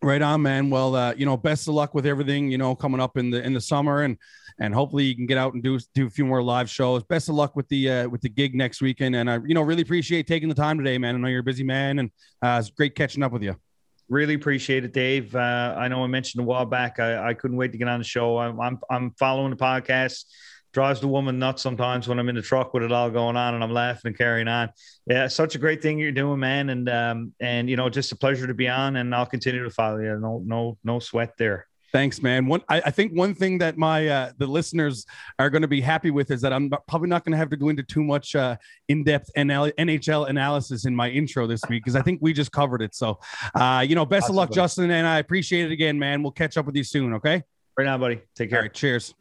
Right on, man. Well, uh, you know, best of luck with everything. You know, coming up in the in the summer, and and hopefully you can get out and do do a few more live shows. Best of luck with the uh, with the gig next weekend, and I you know really appreciate taking the time today, man. I know you're a busy man, and uh, it's great catching up with you. Really appreciate it, Dave. Uh, I know I mentioned a while back. I, I couldn't wait to get on the show. I'm I'm, I'm following the podcast. Drives the woman nuts sometimes when I'm in the truck with it all going on and I'm laughing and carrying on. Yeah, such a great thing you're doing, man. And um and you know, just a pleasure to be on. And I'll continue to follow you. No no no sweat there. Thanks, man. One, I, I think one thing that my uh, the listeners are going to be happy with is that I'm not- probably not going to have to go into too much uh, in-depth NL, NHL analysis in my intro this week because I think we just covered it. So, uh, you know, best of luck. Justin, and I appreciate it again, man. We'll catch up with you soon. Okay. Right now, buddy. Take care. All right. Cheers.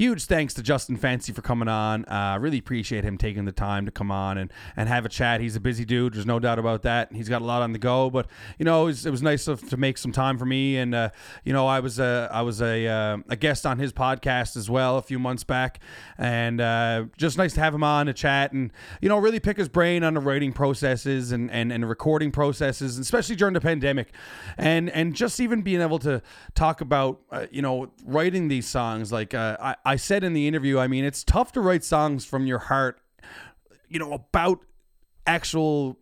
Huge thanks to Justin Fancy for coming on. Uh, really appreciate him taking the time to come on and, and have a chat. He's a busy dude. There's no doubt about that. He's got a lot on the go, but you know, it was, it was nice of, to make some time for me. And uh, you know, I was a I was a uh, a guest on his podcast as well a few months back, and uh, just nice to have him on to chat and you know really pick his brain on the writing processes and and, and recording processes, especially during the pandemic, and and just even being able to talk about uh, you know writing these songs. Like uh, I I said in the interview, I mean it's tough to write songs from your heart, you know about actual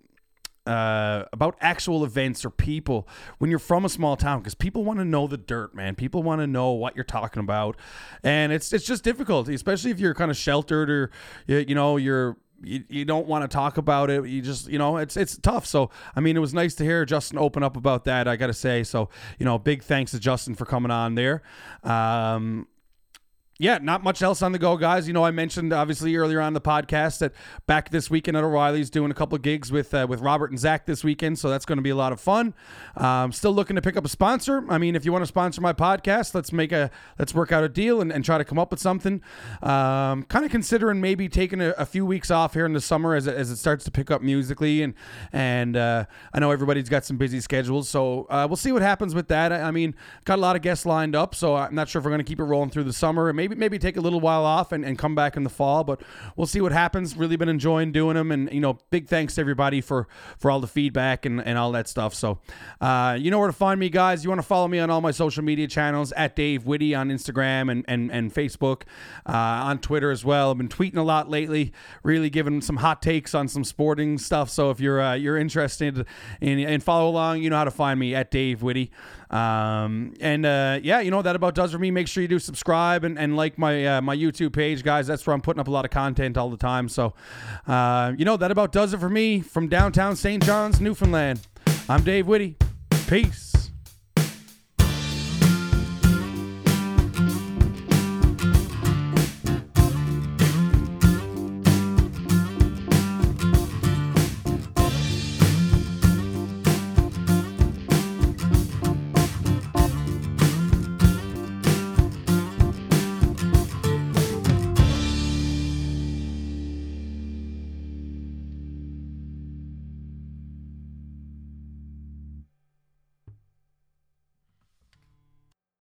uh, about actual events or people when you're from a small town because people want to know the dirt, man. People want to know what you're talking about, and it's it's just difficult, especially if you're kind of sheltered or you, you know you're. You, you don't want to talk about it. You just, you know, it's it's tough. So, I mean, it was nice to hear Justin open up about that. I got to say, so you know, big thanks to Justin for coming on there. Um, yeah, not much else on the go, guys. You know, I mentioned obviously earlier on the podcast that back this weekend at O'Reilly's doing a couple gigs with uh, with Robert and Zach this weekend, so that's going to be a lot of fun. Um, still looking to pick up a sponsor. I mean, if you want to sponsor my podcast, let's make a let's work out a deal and, and try to come up with something. Um, kind of considering maybe taking a, a few weeks off here in the summer as it, as it starts to pick up musically, and and uh, I know everybody's got some busy schedules, so uh, we'll see what happens with that. I, I mean, got a lot of guests lined up, so I'm not sure if we're going to keep it rolling through the summer, and maybe maybe maybe take a little while off and, and come back in the fall, but we'll see what happens. Really been enjoying doing them, and you know, big thanks to everybody for for all the feedback and, and all that stuff. So, uh, you know where to find me, guys. You want to follow me on all my social media channels at Dave Whitty on Instagram and and and Facebook, uh, on Twitter as well. I've been tweeting a lot lately, really giving some hot takes on some sporting stuff. So if you're uh, you're interested in and follow along, you know how to find me at Dave Whitty. Um, and uh, yeah, you know that about does for me. Make sure you do subscribe and, and like my uh, my YouTube page, guys. That's where I'm putting up a lot of content all the time. So, uh, you know that about does it for me from downtown St. John's, Newfoundland. I'm Dave Whitty. Peace.